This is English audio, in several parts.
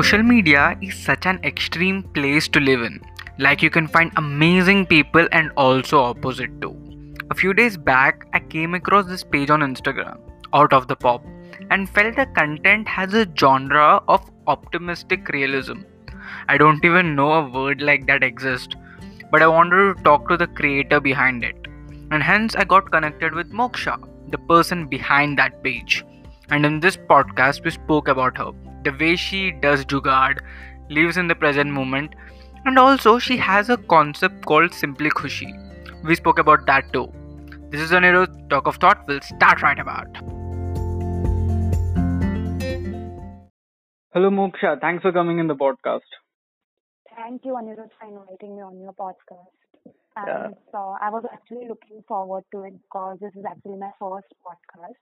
Social media is such an extreme place to live in. Like you can find amazing people and also opposite too. A few days back, I came across this page on Instagram, out of the pop, and felt the content has a genre of optimistic realism. I don't even know a word like that exists, but I wanted to talk to the creator behind it. And hence, I got connected with Moksha, the person behind that page. And in this podcast, we spoke about her, the way she does Jugaad, lives in the present moment, and also she has a concept called Simply Khushi. We spoke about that too. This is Anirudh, Talk of Thought We'll start right about. Hello Moksha, thanks for coming in the podcast. Thank you, Anirudh, for inviting me on your podcast. And Yeah. so I was actually looking forward to it because this is actually my first podcast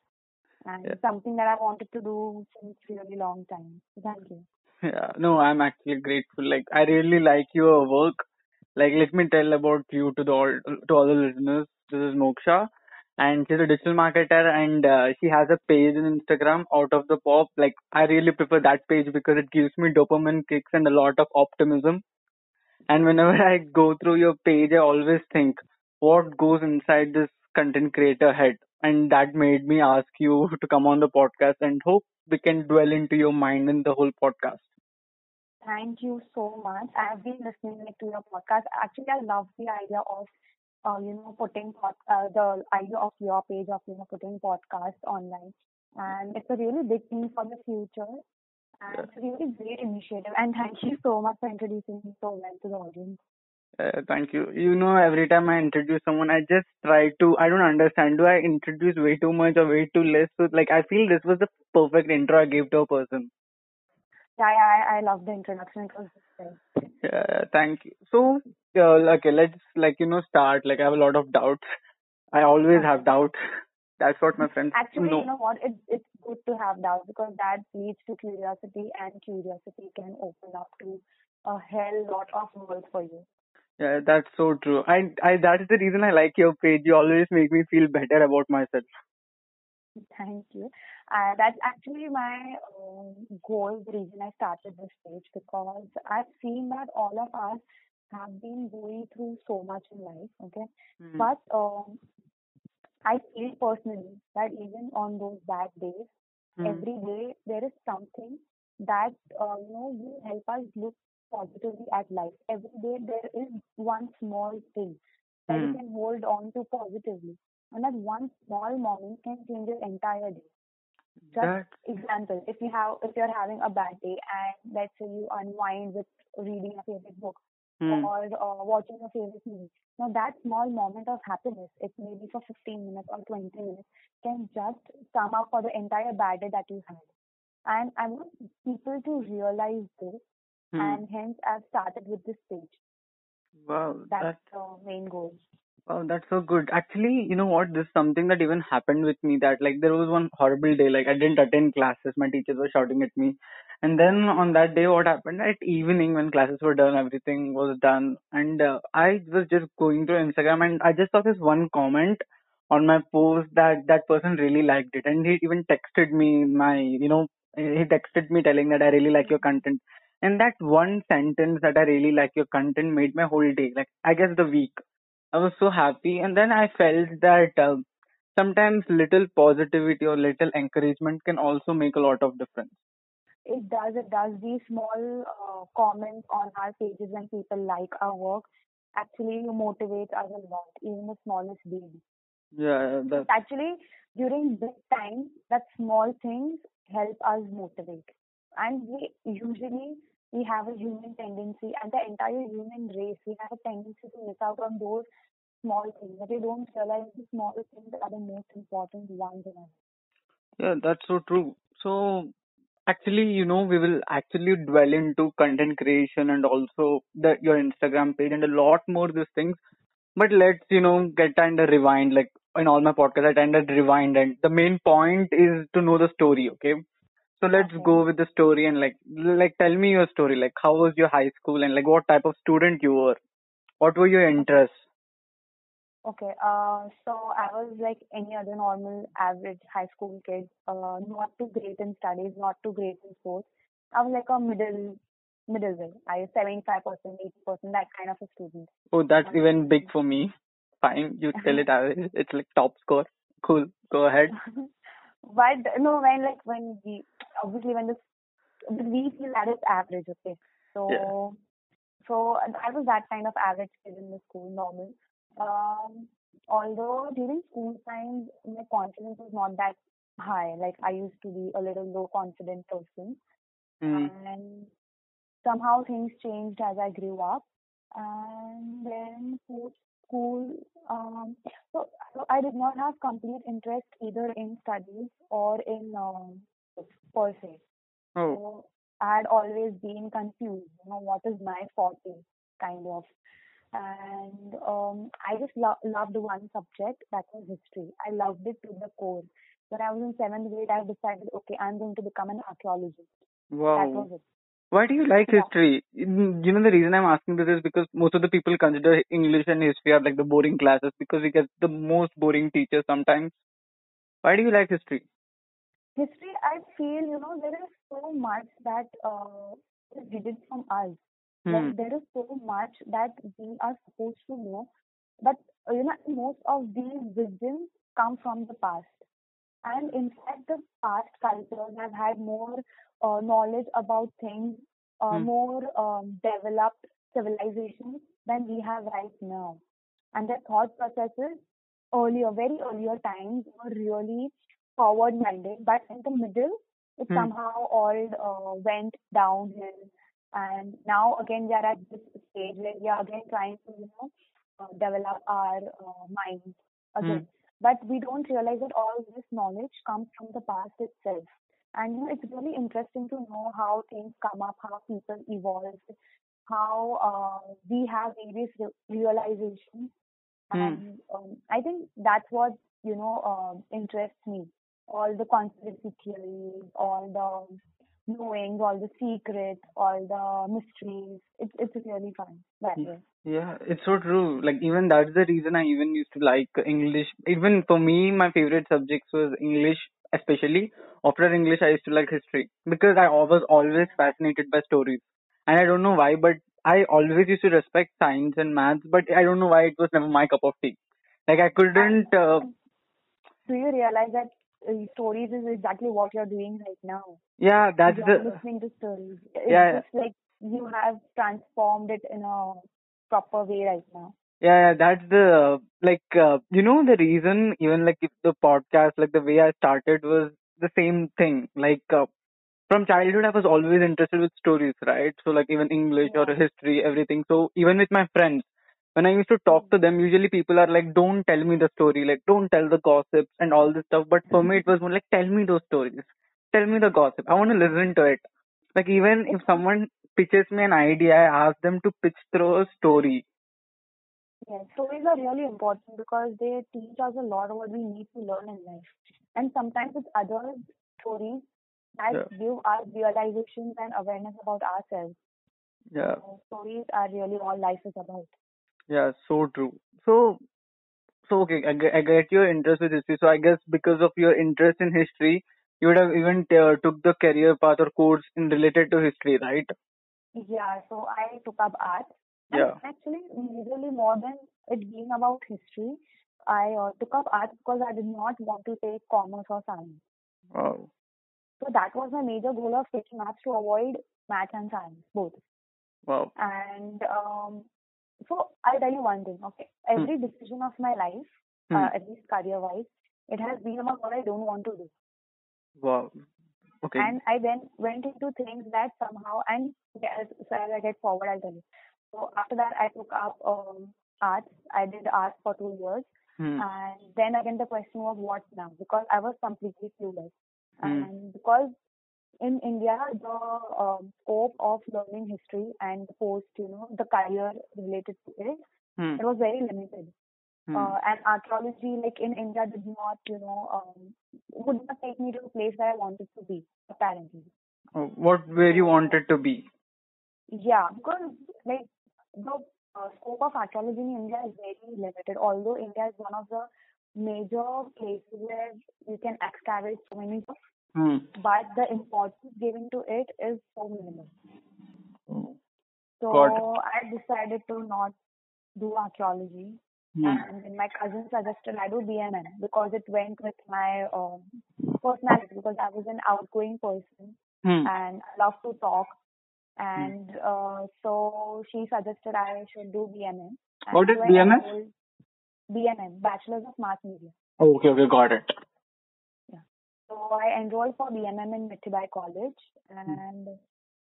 and Yeah. something that I wanted to do since a really long time. Thank you. Yeah, no, I'm actually grateful. Like, I really like your work. Like, let me tell about you to the all to all the listeners. This is Moksha, and she's a digital marketer, and uh, she has a page on Instagram, Out of the Pop. Like, I really prefer that page because it gives me dopamine kicks and a lot of optimism. And whenever I go through your page, I always think, what goes inside this content creator head? And that made me ask you to come on the podcast and hope we can dwell into your mind in the whole podcast. Thank you so much. I have been listening to your podcast. Actually, I love the idea of uh, you know putting pod, uh, the idea of your page of you know putting podcasts online, and it's a really big thing for the future. And Yeah. it's a really great initiative. And thank you so much for introducing me so well to the audience. Uh, thank you. You know, every time I introduce someone, I just try to, I don't understand. Do I introduce way too much or way too less? So, like, I feel this was the perfect intro I gave to a person. Yeah, yeah, I, I love the introduction. It was great. Yeah, thank you. So, uh, okay, let's, like, you know, start. Like, I have a lot of doubts. I always have doubts. That's what my friends Actually, know. you know what? It's it's good to have doubts because that leads to curiosity, and curiosity can open up to a hell lot of world for you. Yeah, that's so true. I, I, that is the reason I like your page. You always make me feel better about myself. Thank you. Uh, that's actually my um, goal, the reason I started this page, because I've seen that all of us have been going through so much in life, okay? Mhm. But um, I feel personally that even on those bad days, Mhm. every day there is something that uh, you know will help us look positively at life. Every day there is one small thing that you Mhm. can hold on to positively, and that one small moment can change your entire day. Just That's, example, if you have if you're having a bad day and let's say you unwind with reading a favorite book hmm. or uh, watching a favorite movie. Now that small moment of happiness, it may be for 15 minutes or 20 minutes, can just sum up for the entire bad day that you had. And I want people to realize this, Hmm. and hence I've started with this page. Wow, That's that the main goal. Oh, that's so good. Actually, you know what? This is something that even happened with me that like there was one horrible day, like I didn't attend classes, my teachers were shouting at me. And then on that day, what happened at evening when classes were done, everything was done. And uh, I was just going through Instagram and I just saw this one comment on my post that that person really liked it. And he even texted me my, you know, he texted me telling that I really like your content. And that one sentence that I really like your content made my whole day, like I guess the week. I was so happy, and then I felt that uh, sometimes little positivity or little encouragement can also make a lot of difference. It does, it does. These small uh, comments on our pages when people like our work actually motivate us a lot, even the smallest baby. Yeah, that's actually during big times that small things help us motivate and we usually we have a human tendency and the entire human race we have a tendency to miss out on those small things that we don't realize the small things are the most important ones in our yeah, that's so true. So actually, you know, we will actually dwell into content creation and also the your Instagram page and a lot more these things. But let's, you know, get of rewind. Like in all my podcasts, I tend to rewind, and the main point is to know the story. Okay. So let's Okay. go with the story and like like tell me your story. Like how was your high school and like what type of student you were? What were your Okay. interests? Okay, uh, so I was like any other normal average high school kid, uh, not too great in studies, not too great in sports, I was like a middle middle way. I was seventy five percent, eighty percent, that kind of a student. Oh, that's Um, even big for me. Fine, you tell it average. It's like top score. Cool. Go ahead. but no, when like when we obviously when this but we feel that is average, okay. So Yeah. so I was that kind of average kid in the school, normal. Um, although during school times my confidence was not that high. Like I used to be a little low confident person, Hmm. and somehow things changed as I grew up. And then post school, um, so, so I did not have complete interest either in studies or in um, per se. Oh, So I had always been confused, you know, what is my forte, kind of. And um, I just lo- loved one subject, that was history. I loved it to the core. When I was in seventh grade, I decided, okay, I'm going to become an archaeologist. That wow. was it. Why do you like Yeah. history? Mm, You know, the reason I'm asking this is because most of the people consider English and history are like the boring classes because we get the most boring teachers sometimes. Why do you like history? History, I feel, you know, there is so much that uh, is hidden from us. Hmm. Like there is so much that we are supposed to know, but uh, you know, most of these wisdoms come from the past. And in fact, the past cultures have had more uh, knowledge about things, uh, Hmm. more um, developed civilizations than we have right now. And their thought processes earlier, very earlier times were really forward minded, but in the middle, it Hmm. somehow all uh, went downhill. And now again, we are at this stage where we are again trying to, you know, uh, develop our uh, minds again. But we don't realize that all this knowledge comes from the past itself. And you know, it's really interesting to know how things come up, how people evolve, how uh, we have various re- realizations. Hmm. And um, I think that's what, you know, um interests me. All the conspiracy theories, all the knowings, all the secrets, all the mysteries. It's, it's really fun that Yeah. way. Yeah, it's so true. Like even that's the reason I even used to like English. Even for me, my favorite subjects was English, especially. After English, I used to like history because I was always fascinated by stories. And I don't know why, but I always used to respect science and maths, but I don't know why it was never my cup of tea. Like I couldn't. Uh, do you realize that uh, stories is exactly what you're doing right now? yeah, that's You're the. listening to stories. It's Yeah, just like you have transformed it in a proper way right now. Yeah, yeah, that's the like uh, you know the reason even like if the podcast like the way I started was the same thing. Like uh, from childhood I was always interested with stories right? So like even English or history everything. So even with my friends when I used to talk to them usually people are like don't tell me the story like don't tell the gossips and all this stuff. But for me it was more like tell me those stories. Tell me the gossip. I want to listen to it. Like even if someone pitches me an idea I ask them to pitch through a story yeah, stories are really important because they teach us a lot of what we need to learn in life. And sometimes it's other stories that yeah give us realizations and awareness about ourselves. yeah So stories are really all life is about. Yeah, so true. So, so okay, I get, I get your interest with history. So I guess because of your interest in history, you would have even uh, took the career path or course in related to history, right? Yeah, so I took up art. And Yeah. actually, majorly more than it being about history, I uh, took up art because I did not want to take commerce or science. Wow. So that was my major goal of taking arts to avoid math and science, both. Wow. And um, so I'll tell you one thing, okay? Hmm. Every decision of my life, Hmm. uh, at least career-wise, it has been about what I don't want to do. Wow. Okay. And I then went into things that somehow, and as, so as I get forward, I'll tell you. So after that, I took up um, arts. I did arts for two years. Hmm. And then again, the question was what now? Because I was completely clueless. Hmm. And because in India, the um, scope of learning history and post, you know, the career related to it, Hmm. it was very limited. Hmm. Uh, and archaeology, like in India, did not, you know, um, would not take me to a place where I wanted to be, apparently. Oh, what where you wanted to be? Yeah, because like the uh, scope of archaeology in India is very limited. Although India is one of the major places where you can excavate so many stuff, Hmm. but the importance given to it is so minimal. Oh, So. I decided to not do archaeology. And then my cousin suggested I do BMM because it went with my um, personality because I was an outgoing person Hmm. and I love to talk. And uh, so she suggested I should do BMM. And What is BMS? BMM, Bachelor's of Mass Media. Oh, okay, okay, got it. Yeah. So I enrolled for BMM in Mithibai College, and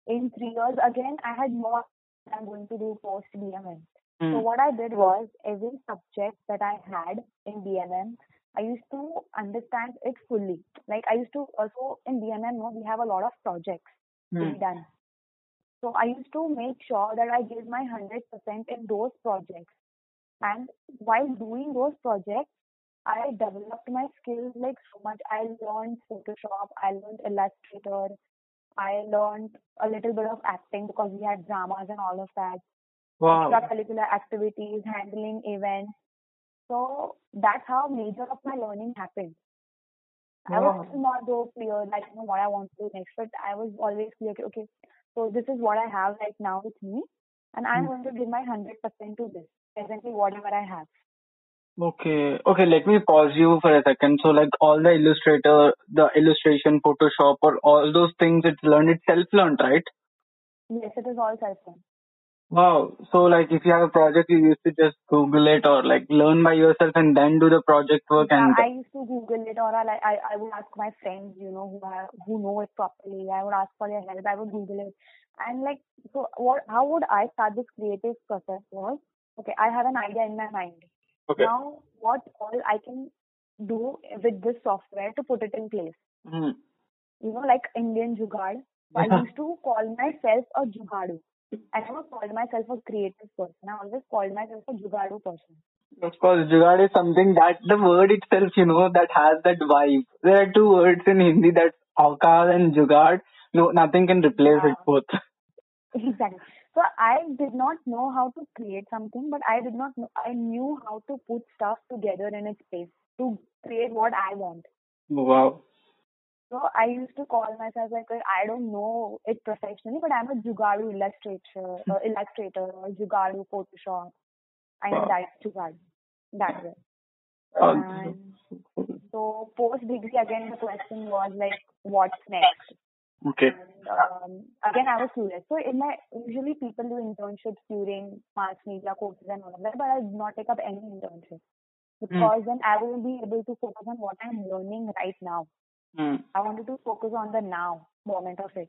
in three years again I had more. I'm going to do post BMM. Hmm. So what I did was every subject that I had in BMM, I used to understand it fully. Like I used to also in BMM, no, we have a lot of projects to Hmm. be done. So I used to make sure that I give my hundred percent in those projects. And while doing those projects, I developed my skills like so much. I learned Photoshop, I learned Illustrator, I learned a little bit of acting because we had dramas and all of that Wow. extracurricular activities, handling events. So that's how major of my learning happened. I was still not though clear, like you know what I want to do next, but I was always clear. Okay, so this is what I have right now with me, and I'm Hmm. going to give my hundred percent to this. Presently, whatever I have. Okay, okay, let me pause you for a second. So, like all the Illustrator, the illustration, Photoshop, or all those things, it's learned, it's self-learned, right? Yes, it is all self-learned. Wow. So, like if you have a project, you used to just Google it or like learn by yourself and then do the project work Yeah, and I used to Google it, or I like I, I would ask my friends, you know, who are, who know it properly. I would ask for their help. I would Google it, and like so, what? How would I start this creative process? Was okay. I have an idea in my mind. okay. Now, what all I can do with this software to put it in place? Hmm. You know, like Indian Jugaad. So I used to call myself a Jugadu. I never called myself a creative person. I always called myself a Jugadu person. Of course, jugaad is something that the word itself, you know, that has that vibe. There are two words in Hindi that's avkar and jugaad. No, nothing can replace it both. Exactly. So I did not know how to create something, but I did not know. I knew how to put stuff together in its place to create what I want. Wow. So I used to call myself like I don't know it professionally, but I'm a Jugadu illustrator, uh, illustrator or Jugadu Photoshop. I know Wow. that Jugadu that way. And so post degree again, the question was like, what's next? okay. And um, again, I was curious. So in my usually people do internships during mass media courses and all of that, but I did not take up any internship because then I will be able to focus on what I'm learning right now. Hmm. I wanted to focus on the now moment of it.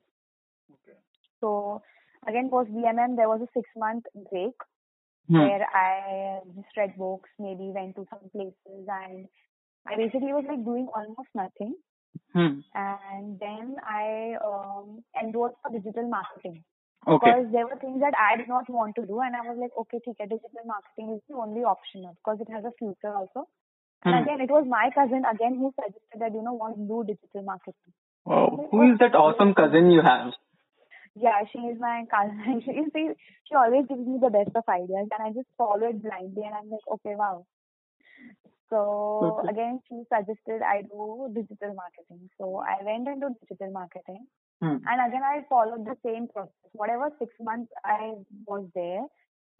Okay. So again, post BMM, there was a six month break Hmm. where I just read books, maybe went to some places, and I basically was like doing almost nothing. Hmm. And then I um, enrolled for digital marketing Okay. because there were things that I did not want to do, and I was like, okay, okay, digital marketing is the only option because it has a future also. And Hmm. again, it was my cousin again who suggested that you know want to do digital marketing. Wow. Who is that awesome cousin you have? Yeah, she is my cousin. She, she, she always gives me the best of ideas, and I just follow it blindly, and I'm like, okay, wow. So Okay. again, she suggested I do digital marketing. So I went into digital marketing, Hmm. and again I followed the same process. Whatever six months I was there,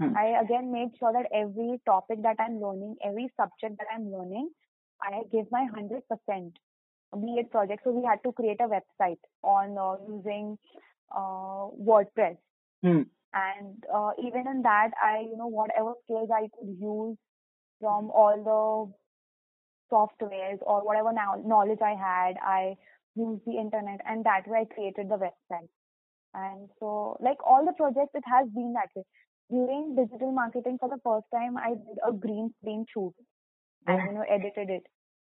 Hmm. I again made sure that every topic that I'm learning, every subject that I'm learning, I give my hundred percent. Be it project, so we had to create a website on uh, using uh, WordPress, Hmm. and uh, even in that, I you know whatever skills I could use from all the softwares or whatever now knowledge I had, I used the internet, and that way I created the website. And so, like all the projects, it has been that way. During digital marketing, for the first time, I did a green screen shoot and you know edited it.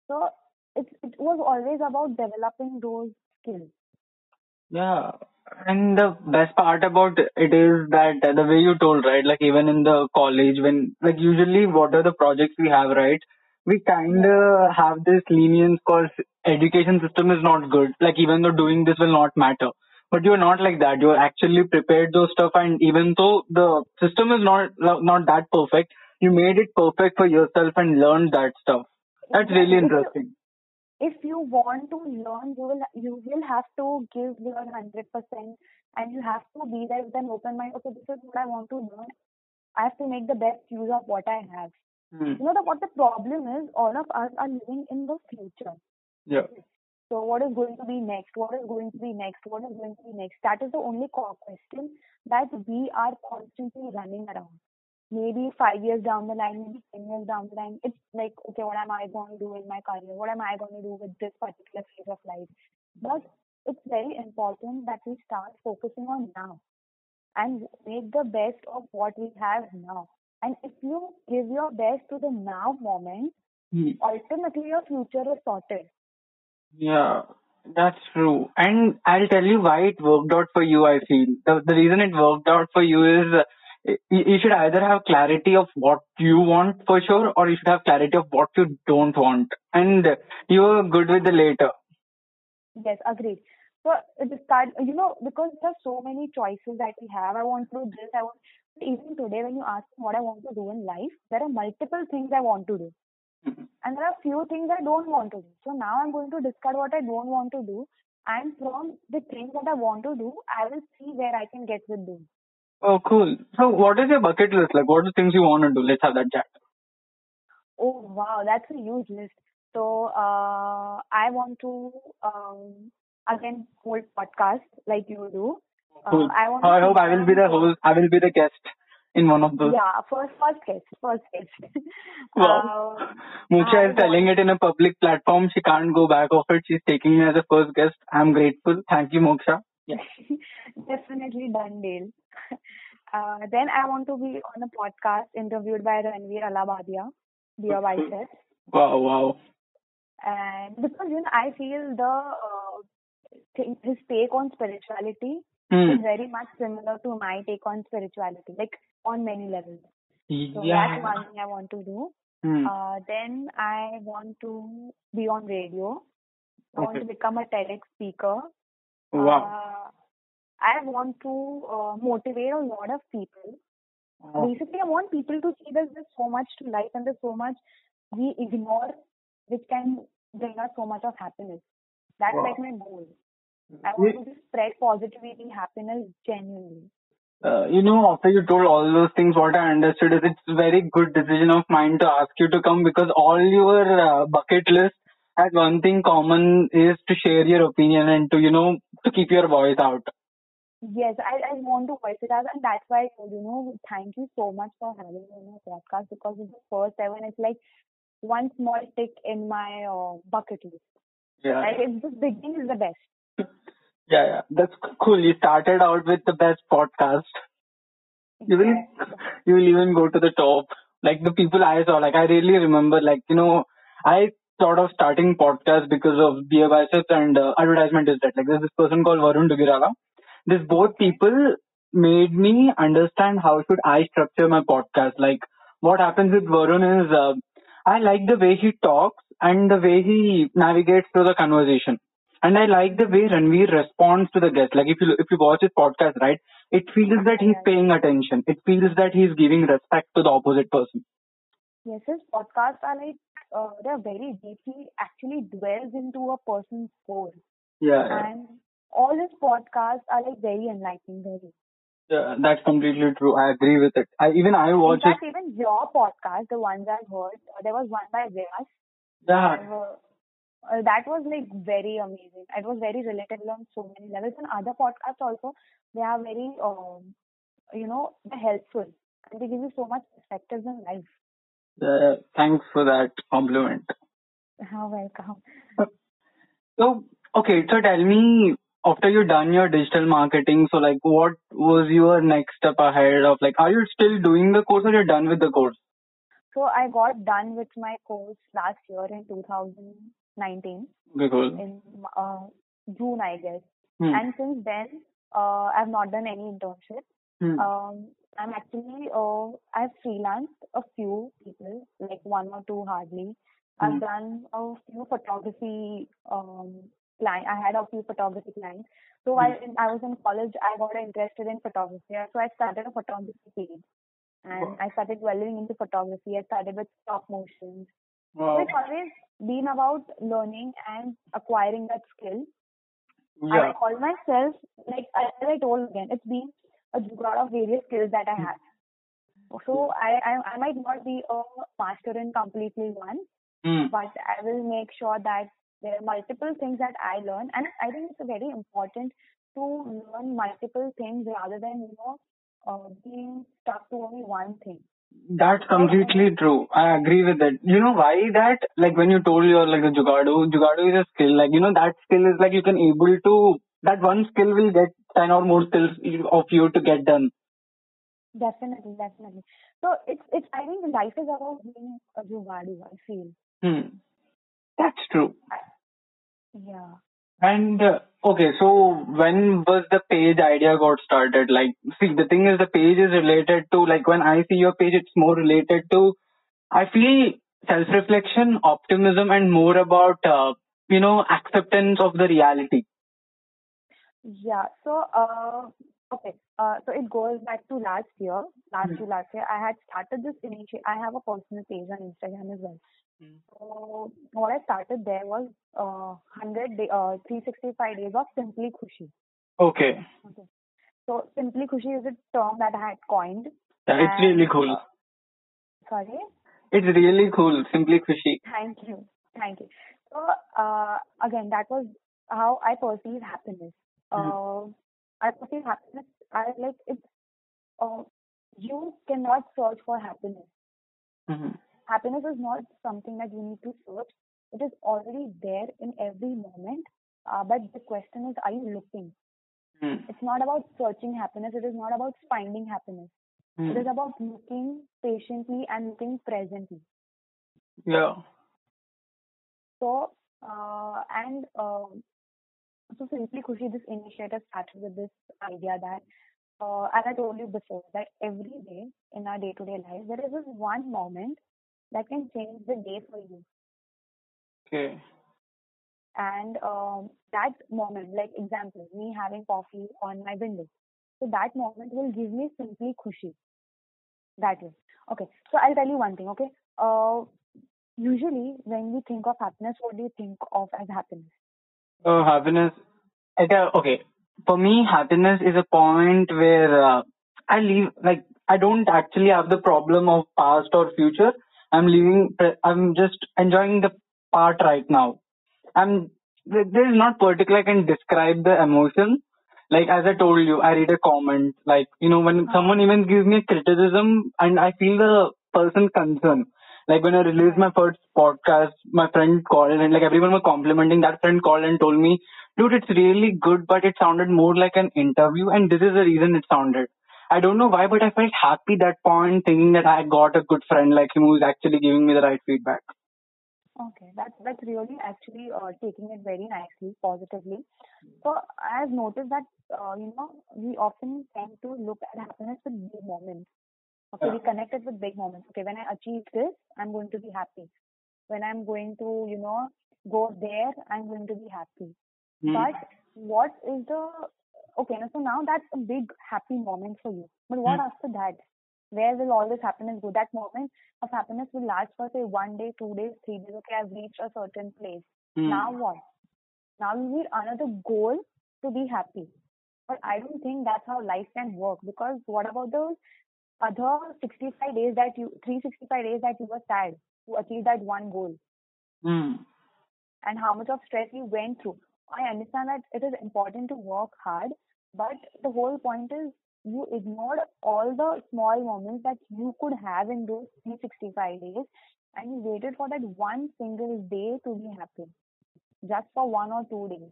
So it it was always about developing those skills. Yeah. And the best part about it is that the way you told, right? Like even in the college, when like usually what are the projects we have, right? We kind of have this lenience because education system is not good. Like even though doing this will not matter, but you're not like that. You're actually prepared those stuff, and even though the system is not not that perfect, you made it perfect for yourself and learned that stuff. That's really Exactly. If you- interesting. if you want to learn, you will you will have to give your hundred percent, and you have to be there with an open mind. Okay, this is what I want to learn. I have to make the best use of what I have. Hmm. You know the, what the problem is? All of us are living in the future. Yeah. So what is going to be next? What is going to be next? What is going to be next? That is the only question that we are constantly running around. Maybe five years down the line, maybe ten years down the line, it's like, okay, what am I going to do in my career? What am I going to do with this particular phase of life? But it's very important that we start focusing on now and make the best of what we have now. And if you give your best to the now moment, Hmm. ultimately your future is sorted. Yeah, that's true. And I'll tell you why it worked out for you, I feel. The, the reason it worked out for you is you, should either have clarity of what you want for sure or you should have clarity of what you don't want. And you're good with the later. Yes, agreed. So is start, you know, because there are so many choices that we have. I want to do this. I want. Even today, when you ask me what I want to do in life, there are multiple things I want to do. And there are a few things I don't want to do. So now I'm going to discard what I don't want to do, and from the things that I want to do, I will see where I can get with them. Oh, cool. So what is your bucket list? Like, what are the things you want to do? Let's have that chat. Oh wow, that's a huge list. So uh, I want to um, again hold podcast like you do. Uh, Cool. I want. I to hope I will be the host. I will be the guest in one of those. Yeah, first first guest, first guest. Wow. Um, Moksha is telling it in a public platform. She can't go back of it. She's taking me as a first guest. I'm grateful. Thank you, Moksha. Yeah. definitely done deal. Uh, then I want to be on a podcast interviewed by Ranveer Allahbadia, Beer Bicep. Wow, wow. And because you know, I feel the uh, thing, his take on spirituality Hmm. is very much similar to my take on spirituality, like on many levels. So Yeah. that's one thing I want to do. Hmm. Uh, then I want to be on radio. I want to become a TEDx speaker. Wow. Uh, I want to uh, motivate a lot of people. Oh, Basically, I want people to see that there's so much to life and there's so much we ignore which can bring us so much of happiness. That's Wow. like my goal. I want to spread positivity, happiness genuinely. Uh, you know, after you told all those things, what I understood is it's a very good decision of mine to ask you to come because all your uh, bucket list has one thing common is to share your opinion and to, you know, to keep your voice out. Yes, I, I want to voice it out, and that's why I told you know, thank you so much for having me on your podcast because it's the first ever, and it's like one small tick in my uh, bucket list. Yeah. Like it's just beginning is the best. Yeah, yeah. That's cool. You started out with the best podcast. You will, you will even go to the top. Like the people I saw, like I really remember, like, you know, I thought of starting podcast because of Beer Biceps and uh, advertisement is that. Like there's this person called Varun Duggirala. This both people made me understand how should I structure my podcast. Like what happens with Varun is, uh, I like the way he talks and the way he navigates through the conversation. And I like the way Ranveer responds to the guest. Like if you if you watch his podcast, right, it feels that he's paying attention. It feels that he's giving respect to the opposite person. Yes, his podcasts are like uh, they're very deeply actually dwells into a person's soul, Yeah, yeah. and all his podcasts are like very enlightening. Very. yeah that's completely true. I agree with it. I even I In watch it. fact, even your podcast, the ones I've heard, uh, there was one by Vyas. Yeah, and, uh, uh, that was like very amazing. It was very relatable on so many levels. And other podcasts also, they are very, um, you know, helpful and they give you so much perspectives in life. Uh, thanks for that compliment. How welcome. Uh, so, okay, so tell me after you've done your digital marketing, so like what was your next step ahead of like, are you still doing the course or you're done with the course? So I got done with my course last year in 2000, 19. Because. In uh, June, I guess. Hmm. And since then, uh, I've not done any internship. Hmm. Um, I'm actually, uh, I've freelanced a few people, like one or two hardly. I've hmm. done a few photography um, client. I had a few photography clients. So hmm. while in, I was in college, I got interested in photography. So I started a photography page, and wow. I started delving into photography. I started with stop motions, so it's always been about learning and acquiring that skill. Yeah. I call myself, like as I told again, it's been a jugaad of various skills that I have. So I, I, I might not be a master in completely one, Hmm. but I will make sure that there are multiple things that I learn. And I think it's very important to learn multiple things rather than, you know, uh, being stuck to only one thing. That's completely true. I agree with it. You know why that? Like when you told you're like the Jugadu, Jugadu is a skill. Like, you know, that skill is like you can able to, that one skill will get 10 or more skills of you to get done. Definitely, definitely. So it's, it's, I think life is about being a jugadu, I feel. Hmm. That's true. Yeah. And uh, okay, so when was the page idea got started? Like, see, the thing is, the page is related to like when I see your page, it's more related to. I feel self-reflection, optimism, and more about uh, you know acceptance of the reality. Yeah. So, uh, okay. Uh, so it goes back to last year. Last Hmm. to last year, I had started this initiative. I have a personal page on Instagram as well. Hmm. So what I started there was uh, 100 day, uh, 365 days of Simply Khushi. Okay, Okay. So Simply Khushi is a term that I had coined. yeah, it's really cool. uh, sorry. It's really cool. Simply Khushi. Thank you. Thank you. So, uh, again, that was how I perceive happiness. Uh, I perceive happiness, I like it's, uh, you cannot search for happiness. hmm Happiness is not something that you need to search. It is already there in every moment. Uh, but the question is, are you looking? Hmm. It's not about searching happiness. It is not about finding happiness. It Hmm. is about looking patiently and looking presently. Yeah. So, uh, and um, so Simply Khushi, this initiative started with this idea that, uh, as I told you before, that every day in our day-to-day life, there is this one moment that can change the day for you. Okay. And um, that moment, like example, me having coffee on my window. So that moment will give me simply khushi. That way. Okay. So I'll tell you one thing. Okay. Uh, usually when we think of happiness, what do you think of as happiness? Uh, happiness. Okay, okay. For me, happiness is a point where uh, I leave. Like I don't actually have the problem of past or future. I'm leaving. Uh, I'm just enjoying the part right now. I'm. there- There is not particular I can describe the emotion. Like as I told you, I read a comment. Like you know, when uh-huh. someone even gives me a criticism, and I feel the person concern. Like when I released my first podcast, my friend called and like everyone was complimenting. That friend called and told me, "Dude, it's really good, but it sounded more like an interview, and this is the reason it sounded." I don't know why, but I felt happy that point, thinking that I got a good friend like him who's actually giving me the right feedback. Okay, that's that's really actually uh, taking it very nicely, positively. So I've noticed that uh, you know we often tend to look at happiness with big moments. Okay, we Yeah. connect it with big moments. Okay, when I achieve this, I'm going to be happy. When I'm going to you know go there, I'm going to be happy. Hmm. But what is the okay? So now that's a big happy moment for you. But what Hmm. after that? Where will all this happiness go? That moment of happiness will last for say one day, two days, three days. Okay, I've reached a certain place. Hmm. Now what? Now you need another goal to be happy. But I don't think that's how life can work because what about those other 65 days that you, 365 days that you were sad to achieve that one goal Hmm. and how much of stress you went through? I understand that it is important to work hard, but the whole point is you ignored all the small moments that you could have in those 365 days and you waited for that one single day to be happy just for one or two days.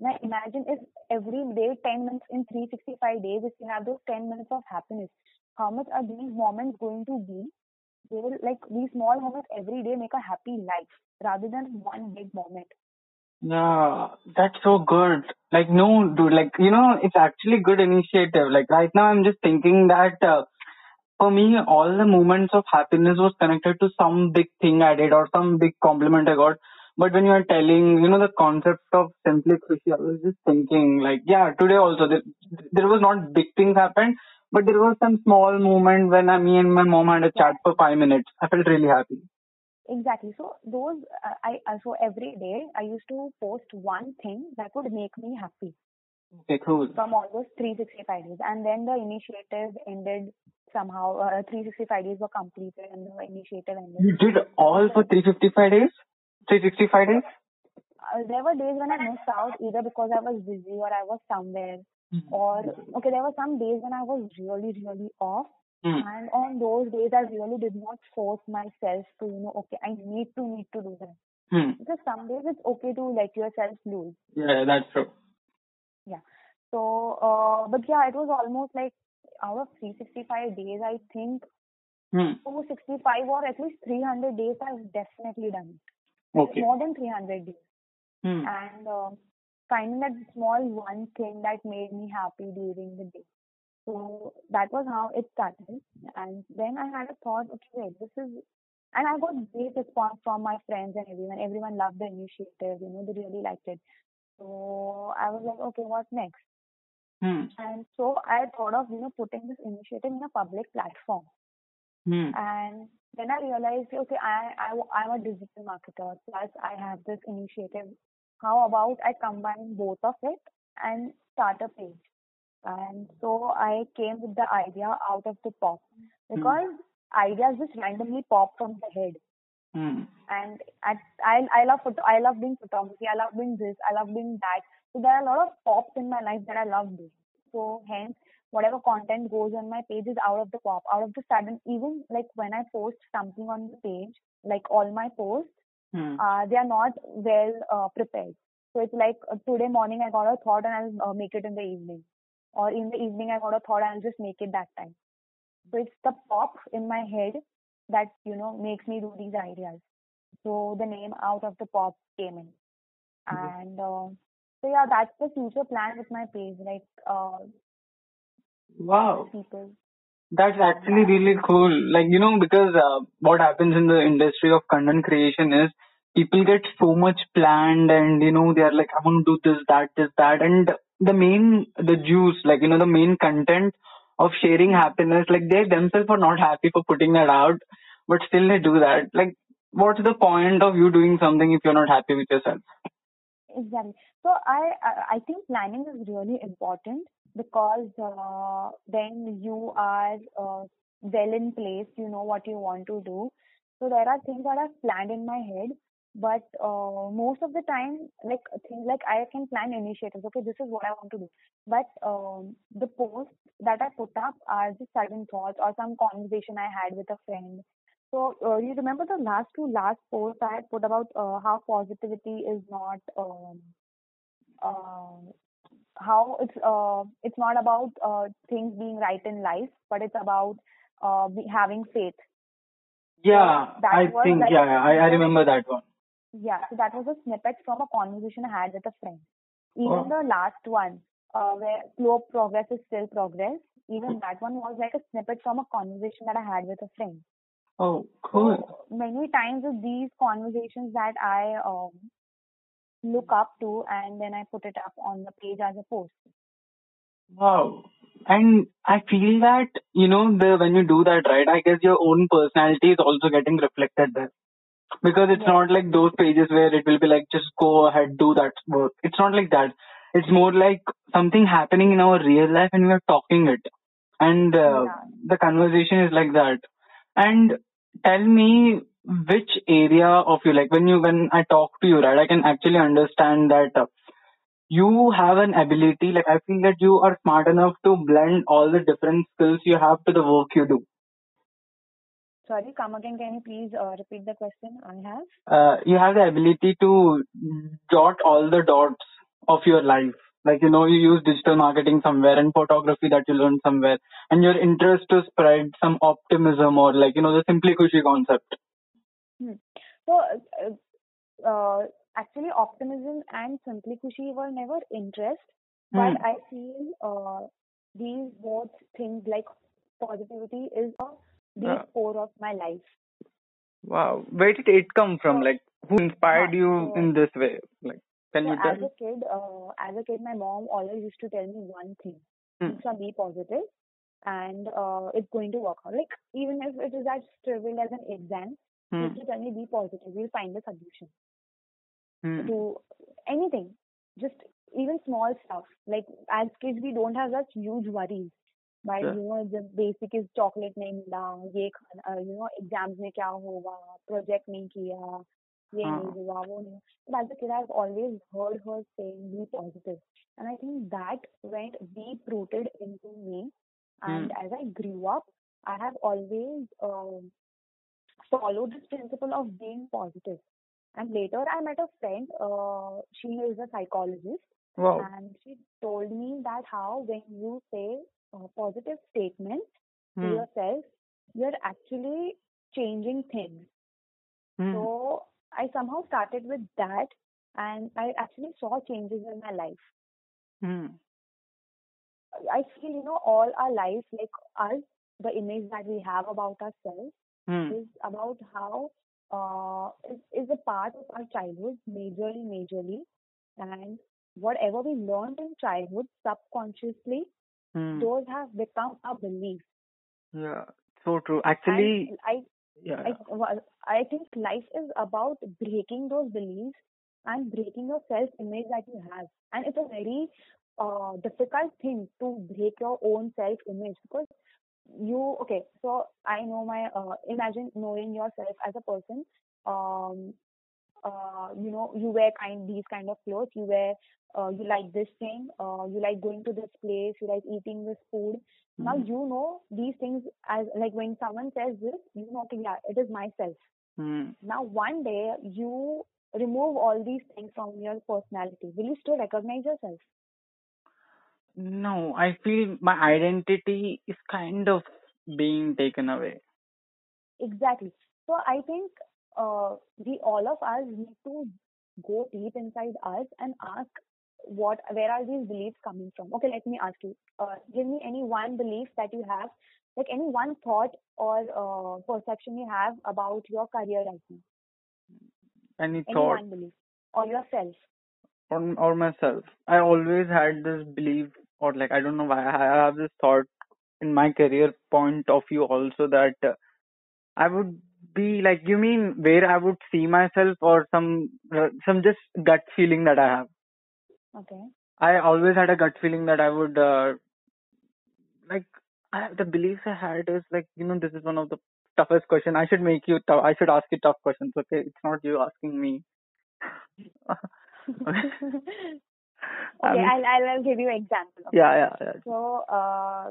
Now imagine if every day 10 minutes in 365 days, if you have those 10 minutes of happiness, how much are these moments going to be? They will like these small moments every day make a happy life rather than one big moment. Yeah, that's so good. Like, no, dude, like, you know, it's actually good initiative. Like, right now I'm just thinking that, uh, for me, all the moments of happiness was connected to some big thing I did or some big compliment I got. But when you are telling, you know, the concept of simply Khushi, I was just thinking, like, yeah, today also, there, there was not big things happened, but there was some small moment when I, me and my mom had a chat for five minutes. I felt really happy. Exactly. So those uh, I uh, so every day I used to post one thing that would make me happy Okay, cool. from all those 365 days, and then the initiative ended somehow. Uh, 365 days were completed, and the initiative ended. You did all for 355 days? 365 days? Uh, there were days when I missed out either because I was busy or I was somewhere, or okay, there were some days when I was really really off, Hmm. and on those days I really did not force myself to you know okay I need to need to do that Hmm. because some days it's okay to let yourself loose. Yeah, that's true. Yeah. So, uh, but yeah, it was almost like out of 365 days, I think Hmm. 265 or at least 300 days I've definitely done it. Okay. More than 300 days. Hmm. And uh, finding that small one thing that made me happy during the day. So that was how it started. And then I had a thought, okay, this is, and I got great response from my friends and everyone. Everyone loved the initiative, you know, they really liked it. So I was like, okay, what's next? Hmm. And so I thought of, you know, putting this initiative in a public platform. Hmm. And then I realized, okay, I, I, I'm a digital marketer, plus I have this initiative. How about I combine both of it and start a page? And so I came with the idea out of the pop because ideas just randomly pop from the head. Hmm. And at, I, I love photo, I love doing photography, I love doing this, I love doing that. So there are a lot of pops in my life that I love doing. So hence, whatever content goes on my page is out of the pop, out of the sudden. Even like when I post something on the page, like all my posts, Hmm. uh, they are not well uh, prepared. So it's like uh, today morning I got a thought and I'll uh, make it in the evening, or in the evening I got a thought I'll just make it that time. So it's the pop in my head that you know makes me do these ideas. So the name out of the pop came in, Mhm. and uh, so yeah, that's the future plan with my page. Like uh, Wow. people, That's actually really cool. Like, you know, because uh, what happens in the industry of content creation is people get so much planned and, you know, they are like, I want to do this, that, this, that. And the main, the juice, like, you know, the main content of sharing happiness, like they themselves are not happy for putting that out, but still they do that. Like, what's the point of you doing something if you're not happy with yourself? Exactly. So I I think planning is really important because uh, then you are uh, well in place. You know what you want to do. So there are things that I've planned in my head, but uh, most of the time, like things like I can plan initiatives. Okay, this is what I want to do. But um, the posts that I put up are just sudden thoughts or some conversation I had with a friend. So uh, you remember the last two last posts I had put about uh, how positivity is not um, uh, how it's uh, it's not about uh, things being right in life, but it's about uh, having faith. Yeah, that I think, like- yeah, I, I remember that one. Yeah, so that was a snippet from a conversation I had with a friend. Even Oh. the last one, uh, where slow progress is still progress, even that one was like a snippet from a conversation that I had with a friend. Oh, cool. So many times with these conversations that I um, look up to and then I put it up on the page as a post. Wow. And I feel that, you know, the when you do that, right, I guess your own personality is also getting reflected there. Because it's Yeah. not like those pages where it will be like, just go ahead, do that work. It's not like that. It's more like something happening in our real life and we are talking it. And uh, Yeah. the conversation is like that. And tell me which area of you, like when you, when I talk to you, right, I can actually understand that uh, you have an ability, like I feel that you are smart enough to blend all the different skills you have to the work you do. Sorry, come again. Can you please uh, repeat the question I have? Uh, you have the ability to jot all the dots of your life. Like, you know, you use digital marketing somewhere and photography that you learned somewhere and your interest to spread some optimism or like, you know, the Simply Khushi concept. Hmm. So, uh, uh, actually, optimism and simply Khushi were never interest, but Hmm. I feel uh, these both things like positivity is a deep Yeah. core of my life. Wow. Where did it come from? So- Like, who inspired you so- in this way? Like, can So you as tell? a kid, uh, as a kid, my mom always used to tell me one thing: Hmm. "Diksha, be positive, and uh, it's going to work out." Like even if it is as trivial as an exam, Hmm. used to tell me be positive, we'll find a solution Hmm. to anything. Just even small stuff. Like as kids we don't have such huge worries. But Yeah. you know the basic is chocolate नहीं मिला, ये खाना, you know exams में क्या होगा, project नहीं किया, ये हाँ. नहीं हुआ, वो नहीं. But as a kid I've always heard her saying be positive. And I think that went deep rooted into me. And as I grew up, I have always um, followed this principle of being positive. And later, I met a friend. Uh, she is a psychologist, Wow. and she told me that how when you say uh, positive statements to Hmm. yourself, you're actually changing things. Hmm. So I somehow started with that, and I actually saw changes in my life. Hmm. I feel, you know, all our life, like us, the image that we have about ourselves is about how uh, is, is a part of our childhood, majorly, majorly, and whatever we learned in childhood subconsciously, Hmm. those have become our beliefs. Yeah. So true. Actually, And I, yeah. I, I think life is about breaking those beliefs and breaking your self-image that you have, and it's a very uh, difficult thing to break your own self-image because you okay so i know my uh, imagine knowing yourself as a person um uh you know you wear kind these kind of clothes you wear uh, you like this thing uh, you like going to this place you like eating this food now Hmm. you know these things as like when someone says this you know okay yeah it is myself Hmm. now one day you remove all these things from your personality will you still recognize yourself No, I feel my identity is kind of being taken away. Exactly. So I think uh, we all of us need to go deep inside us and ask what where are these beliefs coming from? Okay, let me ask you. Uh, give me any one belief that you have, like any one thought or uh, perception you have about your career right now. Any Any thought one belief or yourself. on or myself. I always had this belief, or like I don't know why I have this thought in my career point of view also that uh, I would be like. You mean where I would see myself, or some uh, some just gut feeling that I have. Okay. I always had a gut feeling that I would uh, like. I, the beliefs I had is like you know this is one of the toughest question. I should make you tough. I should ask you tough questions. Okay, it's not you asking me. okay, Um, I'll, I'll I'll give you an example. okay? yeah, yeah, yeah. So uh,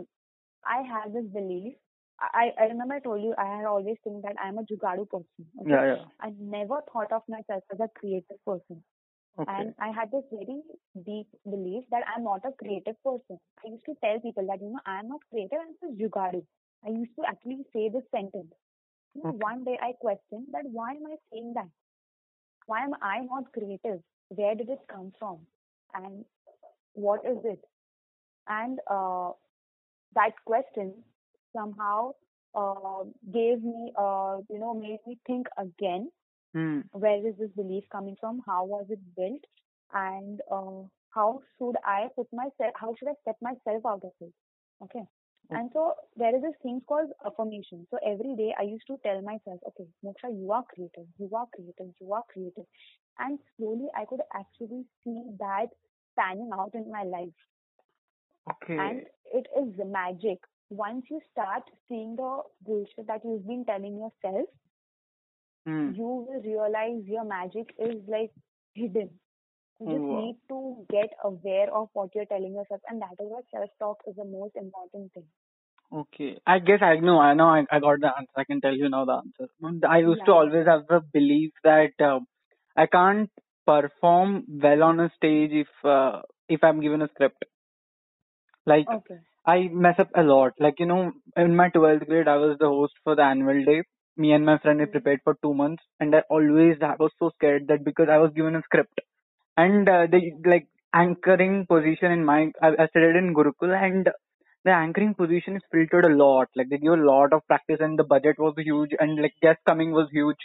I had this belief. I, I remember I told you I had always think that I'm a jugadu person. Okay? Yeah, yeah. I never thought of myself as a creative person. Okay. And I had this very deep belief that I'm not a creative person. I used to tell people that, you know, I'm not creative, I'm just jugadu. I used to actually say this sentence. You know, Okay. One day I questioned that why am I saying that? Why am I not creative? Where did it come from? And what is it? And uh, that question somehow uh, gave me, uh, you know, made me think again Hmm. where is this belief coming from? How was it built? And uh, how should I put myself, how should I step myself out of it? Okay. And so there is this thing called affirmation. So every day I used to tell myself, okay, Moksha, you are creative, you are creative, you are creative. And slowly I could actually see that panning out in my life Okay. and it is magic. Once you start seeing the bullshit that you've been telling yourself, Hmm. you will realize your magic is like hidden. You just Wow. need to get aware of what you're telling yourself, and that is what self talk is the most important thing. Okay. I guess I know. I know. I, I got the answer. I can tell you now the answer. Mm, I used to always have the belief that uh, I can't perform well on a stage if uh, if I'm given a script. Like Okay. I mess up a lot. Like you know, in my twelfth grade, I was the host for the annual day. Me and my friend we Mm. prepared for two months, and I always I was so scared that because I was given a script and uh, the like anchoring position in my I, I studied in Gurukul and the anchoring position is filtered a lot. Like they give a lot of practice and the budget was huge and like guest coming was huge.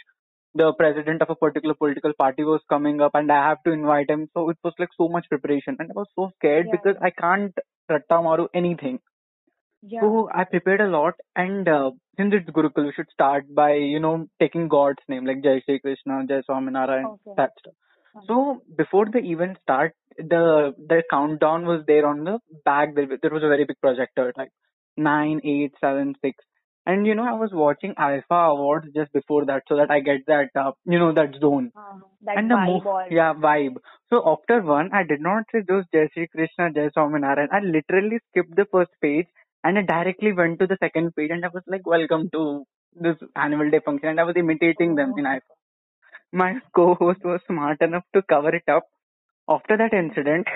The president of a particular political party was coming up and I have to invite him. So it was like so much preparation and I was so scared Yeah, because I can't ratta maru anything. Yeah. So I prepared a lot, and uh, since it's Gurukul, we should start by you know taking God's name like Jai Shri Krishna, Jai Swaminarayan, Okay. that stuff. Fine. So before the event start, the the countdown was there on the back. There, there was a very big projector, like nine, eight, seven, six. And you know, I was watching Alpha Awards just before that, so that I get that uh, you know that zone Uh, that and the vibe mo- yeah vibe. So after one, I did not say those Jai Shri Krishna, Jai Swaminarayan. I literally skipped the first page and I directly went to the second page and I was like, "Welcome to this annual day function," and I was imitating them in Oh. Alpha. My co-host was smart enough to cover it up. After that incident,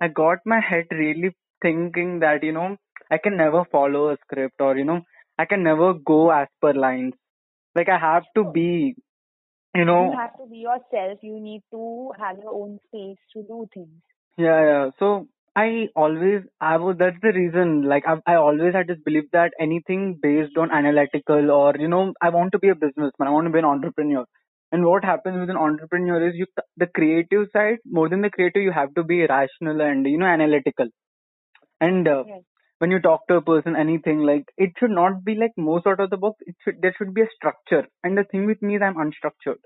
I got my head really thinking that you know I can never follow a script or you know I can never go as per lines. Like I have to be, you know. you have to be yourself. You need to have your own space to do things. Yeah, yeah. So I always, I was, that's the reason, like, I, I always had this belief that anything based on analytical or, you know, I want to be a businessman, I want to be an entrepreneur. And what happens with an entrepreneur is you, the creative side, more than the creative, you have to be rational and, you know, analytical. And uh, Yes. When you talk to a person, anything like, it should not be like most out of the box. It should, there should be a structure. And the thing with me is I'm unstructured.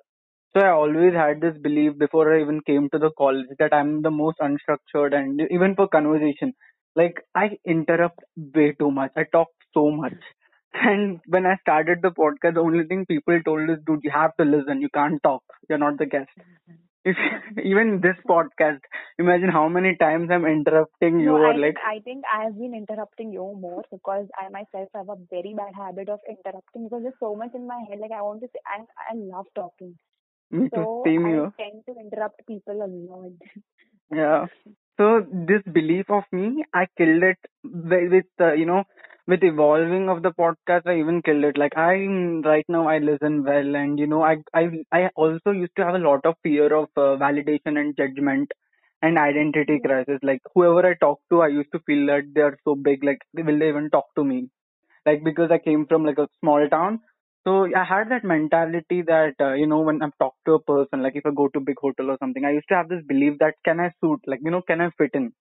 So I always had this belief before I even came to the college that I'm the most unstructured and even for conversation, like I interrupt way too much. I talk so much. And when I started the podcast, the only thing people told is, dude, you have to listen. You can't talk. You're not the guest. Mm-hmm. If even this podcast, imagine how many times I'm interrupting you No, or I like, think I think I have been interrupting you more because I myself have a very bad habit of interrupting because there's so much in my head. Like I want to say, and I love talking, me too, so same I here. tend to interrupt people a lot. Yeah. So this belief of me, I killed it with, with uh, you know, with evolving of the podcast. I even killed it. Like I right now, I listen well, and you know, I I I also used to have a lot of fear of uh, validation and judgment and identity crisis. Like whoever I talk to, I used to feel that they are so big. Like will they even talk to me? Like because I came from like a small town. So I had that mentality that uh, you know when I've talked to a person, like if I go to a big hotel or something, I used to have this belief that can I suit, like you know, can I fit in?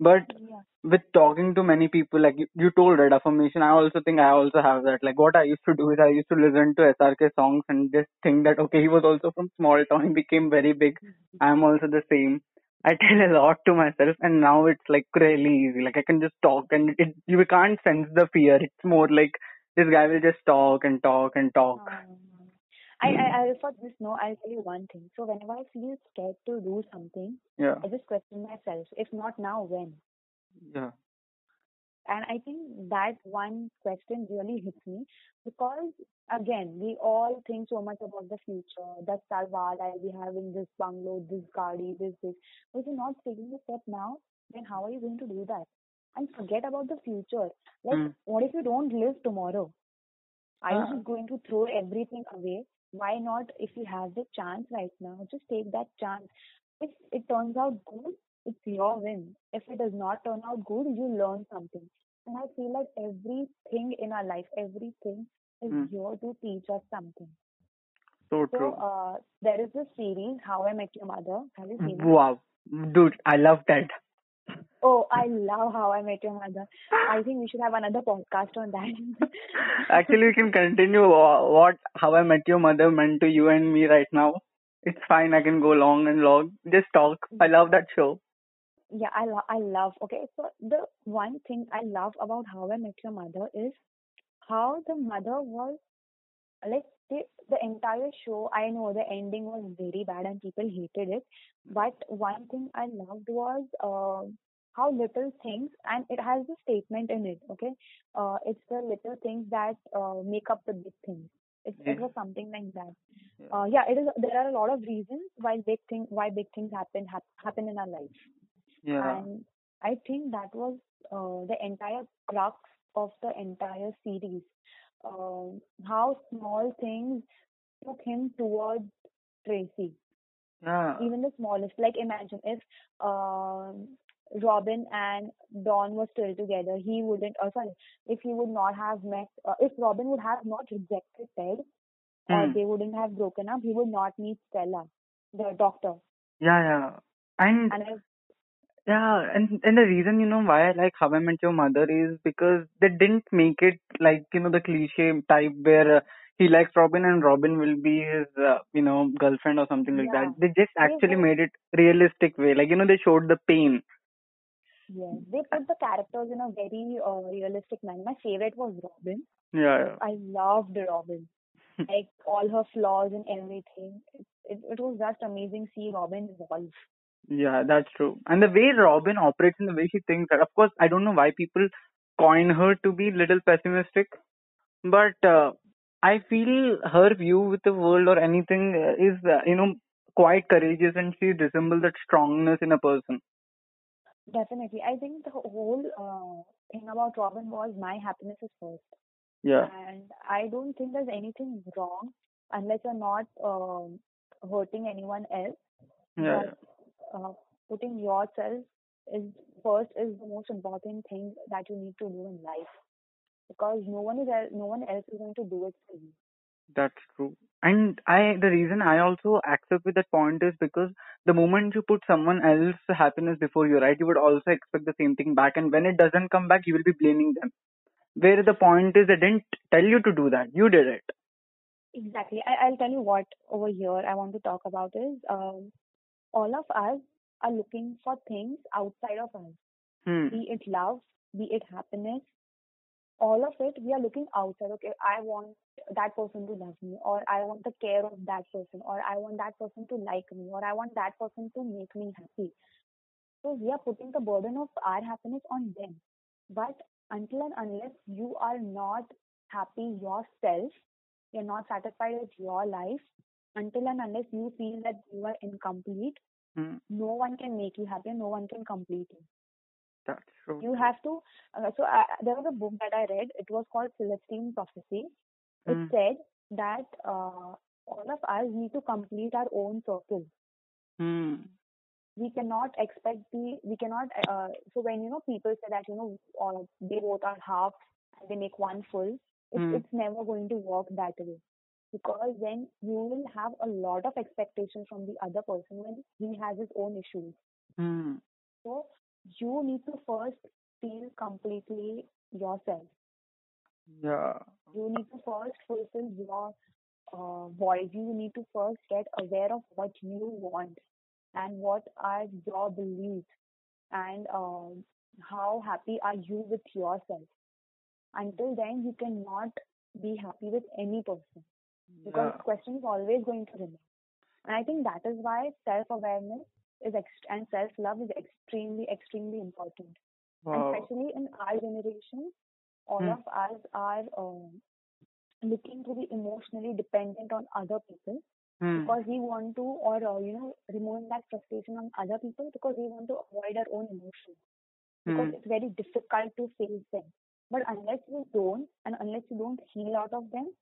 But Yeah. with talking to many people, like you, you told right, affirmation, I also think I also have that. Like what I used to do is I used to listen to SRK songs and just think that okay, he was also from small town, he became very big. Mm-hmm. I'm also the same. I tell a lot to myself, and now it's like really easy. Like I can just talk, and it you can't sense the fear. It's more like this guy will just talk and talk and talk. Oh. Um, I, I, I for this no, I'll tell you one thing. So whenever I feel scared to do something, Yeah, I just question myself. If not now, when? yeah, And I think that one question really hits me because again, we all think so much about the future. That's our wall. I'll be having this bungalow, this garden, this, this. But if you're not taking the step now, then how are you going to do that? And forget about the future. Like, Mm. what if you don't live tomorrow? Are you Ah. just going to throw everything away? Why not, if you have the chance right now, just take that chance. If it turns out good, it's your win. If it does not turn out good, you learn something. And I feel like everything in our life, everything is Mm. here to teach us something. so So true. uh, there is this series, How I Met Your Mother. Have you seen it? Wow, dude, I love that. Oh, I love How I Met Your Mother. I think we should have another podcast on that. Actually, we can continue what How I Met Your Mother meant to you and me right now. It's fine. I can go long and long. Just talk. I love that show. Yeah, I love, I love. Okay, so the one thing I love about How I Met Your Mother is how the mother was like the the entire show. I know the ending was very bad and people hated it, but one thing I loved was uh, how little things and it has a statement in it. Okay, uh, it's the little things that uh, make up the big things. It, it was something like that. Yeah. Uh, yeah, it is. There are a lot of reasons why big thing why big things happen hap, happen in our life. Yeah. And I think that was uh, the entire crux of the entire series. Um, how small things took him towards Tracy. Yeah. Even the smallest. Like imagine if um, Robin and Dawn were still together, he wouldn't. Oh, sorry. If he would not have met, uh, if Robin would have not rejected Ted, or Hmm. they wouldn't have broken up, he would not meet Stella, the doctor. Yeah, yeah. And And I, Yeah, and and the reason you know why I like How I Met Your Mother is because they didn't make it like you know the cliche type where uh, he likes Robin and Robin will be his uh, you know girlfriend or something like that. They just actually made it realistic way. Like you know they showed the pain. Yes, they put the characters in a very uh, realistic manner. My favorite was Robin. Yeah, yeah. I loved Robin. Like all her flaws and everything. It, it, it was just amazing see Robin evolve. Yeah, that's true. And the way Robin operates and the way she thinks, of course, I don't know why people coin her to be little pessimistic, but uh, I feel her view with the world or anything is, uh, you know, quite courageous and she resembles that strongness in a person. Definitely. I think the whole uh, thing about Robin was my happiness is first. Yeah, And I don't think there's anything wrong unless you're not um, hurting anyone else. yeah, But uh, putting yourself is first is the most important thing that you need to do in life because no one is el- no one else is going to do it for you. That's true. And I, the reason I also accept with that point is because the moment you put someone else's happiness before you, right, you would also expect the same thing back. And when it doesn't come back, you will be blaming them. Where the point is, they didn't tell you to do that. You did it. Exactly. I, I'll tell you what over here I want to talk about is um, all of us are looking for things outside of us, Hmm. be it love, be it happiness, all of it we are looking outside. Okay, I want that person to love me, or I want the care of that person, or I want that person to like me, or I want that person to make me happy. So we are putting the burden of our happiness on them. But until and unless you are not happy yourself, you're not satisfied with your life, until and unless you feel that you are incomplete, Hmm. no one can make you happy, no one can complete you. That's true. You have to. Uh, so I, there was a book that I read. It was called Celestine Prophecy. It Hmm. said that uh, all of us need to complete our own circle. Hmm. we cannot expect the we cannot uh, so when you know people say that you know uh, they both are half and they make one full it's Hmm. it's never going to work that way because then you will have a lot of expectations from the other person when he has his own issues Hmm. so you need to first feel completely yourself Yeah. you need to first fulfill your uh, voice. You need to first get aware of what you want and what are your beliefs and um, how happy are you with yourself. Until then, you cannot be happy with any person because Yeah. question is always going to remain. And I think that is why self-awareness is ext- and self-love is extremely, extremely important. And Wow. especially in our generation, all Hmm. of us are um, looking to be emotionally dependent on other people Hmm. because we want to, or uh, you know, remove that frustration on other people because we want to avoid our own emotions because Hmm. it's very difficult to face them. But unless you don't, and unless you don't heal out of them,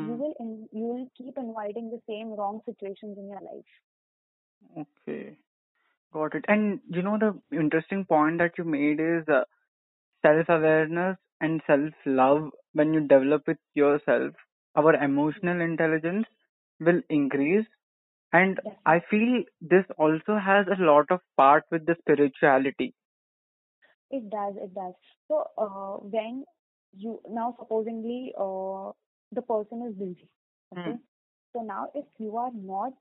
you Hmm. will in, you will keep inviting the same wrong situations in your life. Okay. Got it. And you know the interesting point that you made is uh, self-awareness and self-love. When you develop it yourself, our emotional intelligence will increase. And I Definitely. feel this also has a lot of part with the spirituality. It does, it does. So, uh, when you now supposedly uh, the person is busy, okay? Hmm. So now if you are not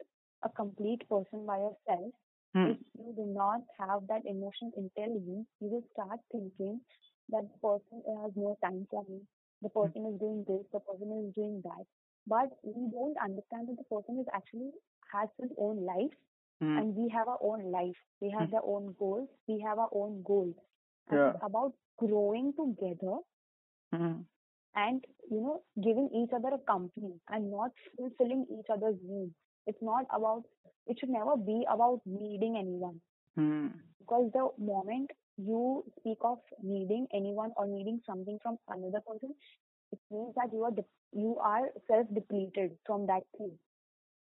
a complete person by yourself, Hmm. if you do not have that emotional intelligence, you will start thinking that the person has no time for me, the Hmm. person is doing this, the person is doing that. But we don't understand that the person is actually has his own life Hmm. and we have our own life. We have Hmm. their own goals. We have our own goals. Yeah. it's about growing together Hmm. and you know giving each other a company and not fulfilling each other's needs. It's not about. It should never be about needing anyone Hmm. because the moment you speak of needing anyone or needing something from another person, it means that you are dep you are self depleted from that thing.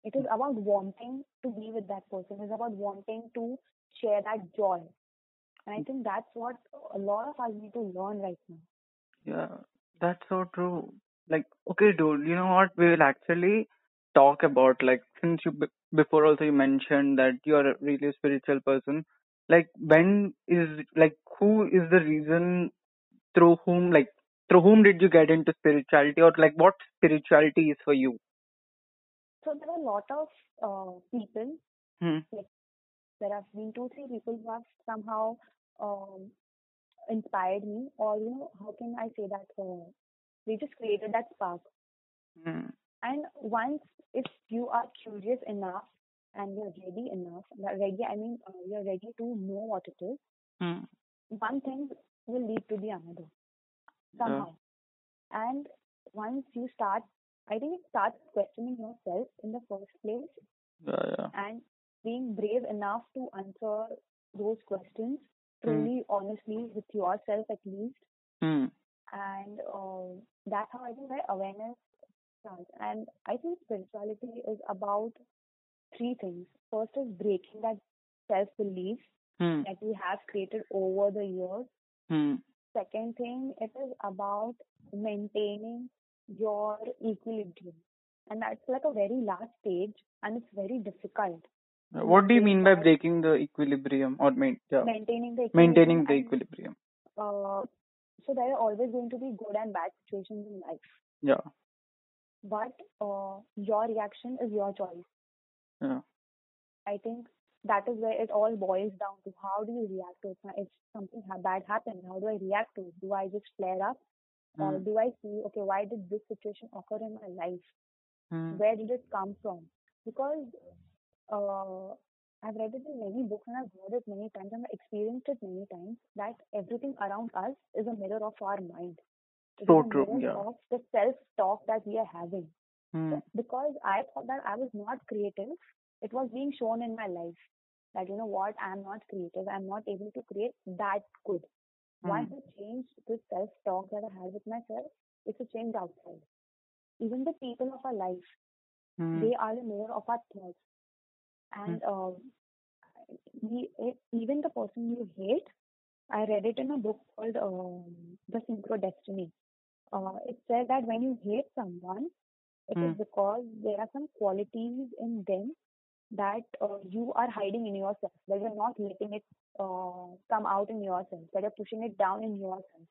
It is about wanting to be with that person. It's about wanting to share that joy. And I think that's what a lot of us need to learn right now. Yeah, that's so true. Like, okay, dude, you know what? We will actually talk about like since you before also you mentioned that you are a really spiritual person. like when is like who is the reason through whom like through whom did you get into spirituality or like what spirituality is for you? So there are a lot of uh, people. Hmm. Like there have been two, three people who have somehow um, inspired me, or you know, how can I say that? Uh, they just created that spark. Hmm. And once, if you are curious enough and you're ready enough, ready, I mean, uh, you're ready to know what it is, Hmm. one thing will lead to the another somehow. And once you start, I think it starts questioning yourself in the first place Yeah, yeah. and being brave enough to answer those questions truly, honestly, with yourself at least. Hmm. And uh, that's how I think where awareness And I think spirituality is about three things. First is breaking that self belief Hmm. that we have created over the years. Hmm. Second thing, it is about maintaining your equilibrium. And that's like a very last stage and it's very difficult. What do you mean by breaking the equilibrium or main, yeah, Maintaining the maintaining the equilibrium. equilibrium? and, Uh, so there are always going to be good and bad situations in life. Yeah, But uh, your reaction is your choice. yeah. I think that is where it all boils down to how do you react to it. If something bad happens, how do I react to it? Do I just flare up? Or Hmm. do I see, okay, why did this situation occur in my life? Hmm. Where did it come from? Because uh, I've read it in many books and I've heard it many times and I've experienced it many times that everything around us is a mirror of our mind. So true, yeah. of the self-talk that we are having. Hmm. Because I thought that I was not creative, it was being shown in my life that you know what, I'm not creative, I'm not able to create that good. Once I changed this self talk that I had with myself, it's a change outside. Even the people of our life, Hmm. they are the mirror of our thoughts. And um, we, even the person you hate, I read it in a book called um, The Synchro Destiny. Uh, it said that when you hate someone, it is Hmm. because there are some qualities in them that uh, you are hiding in yourself, that you're not letting it uh, come out in yourself, that you're pushing it down in yourself,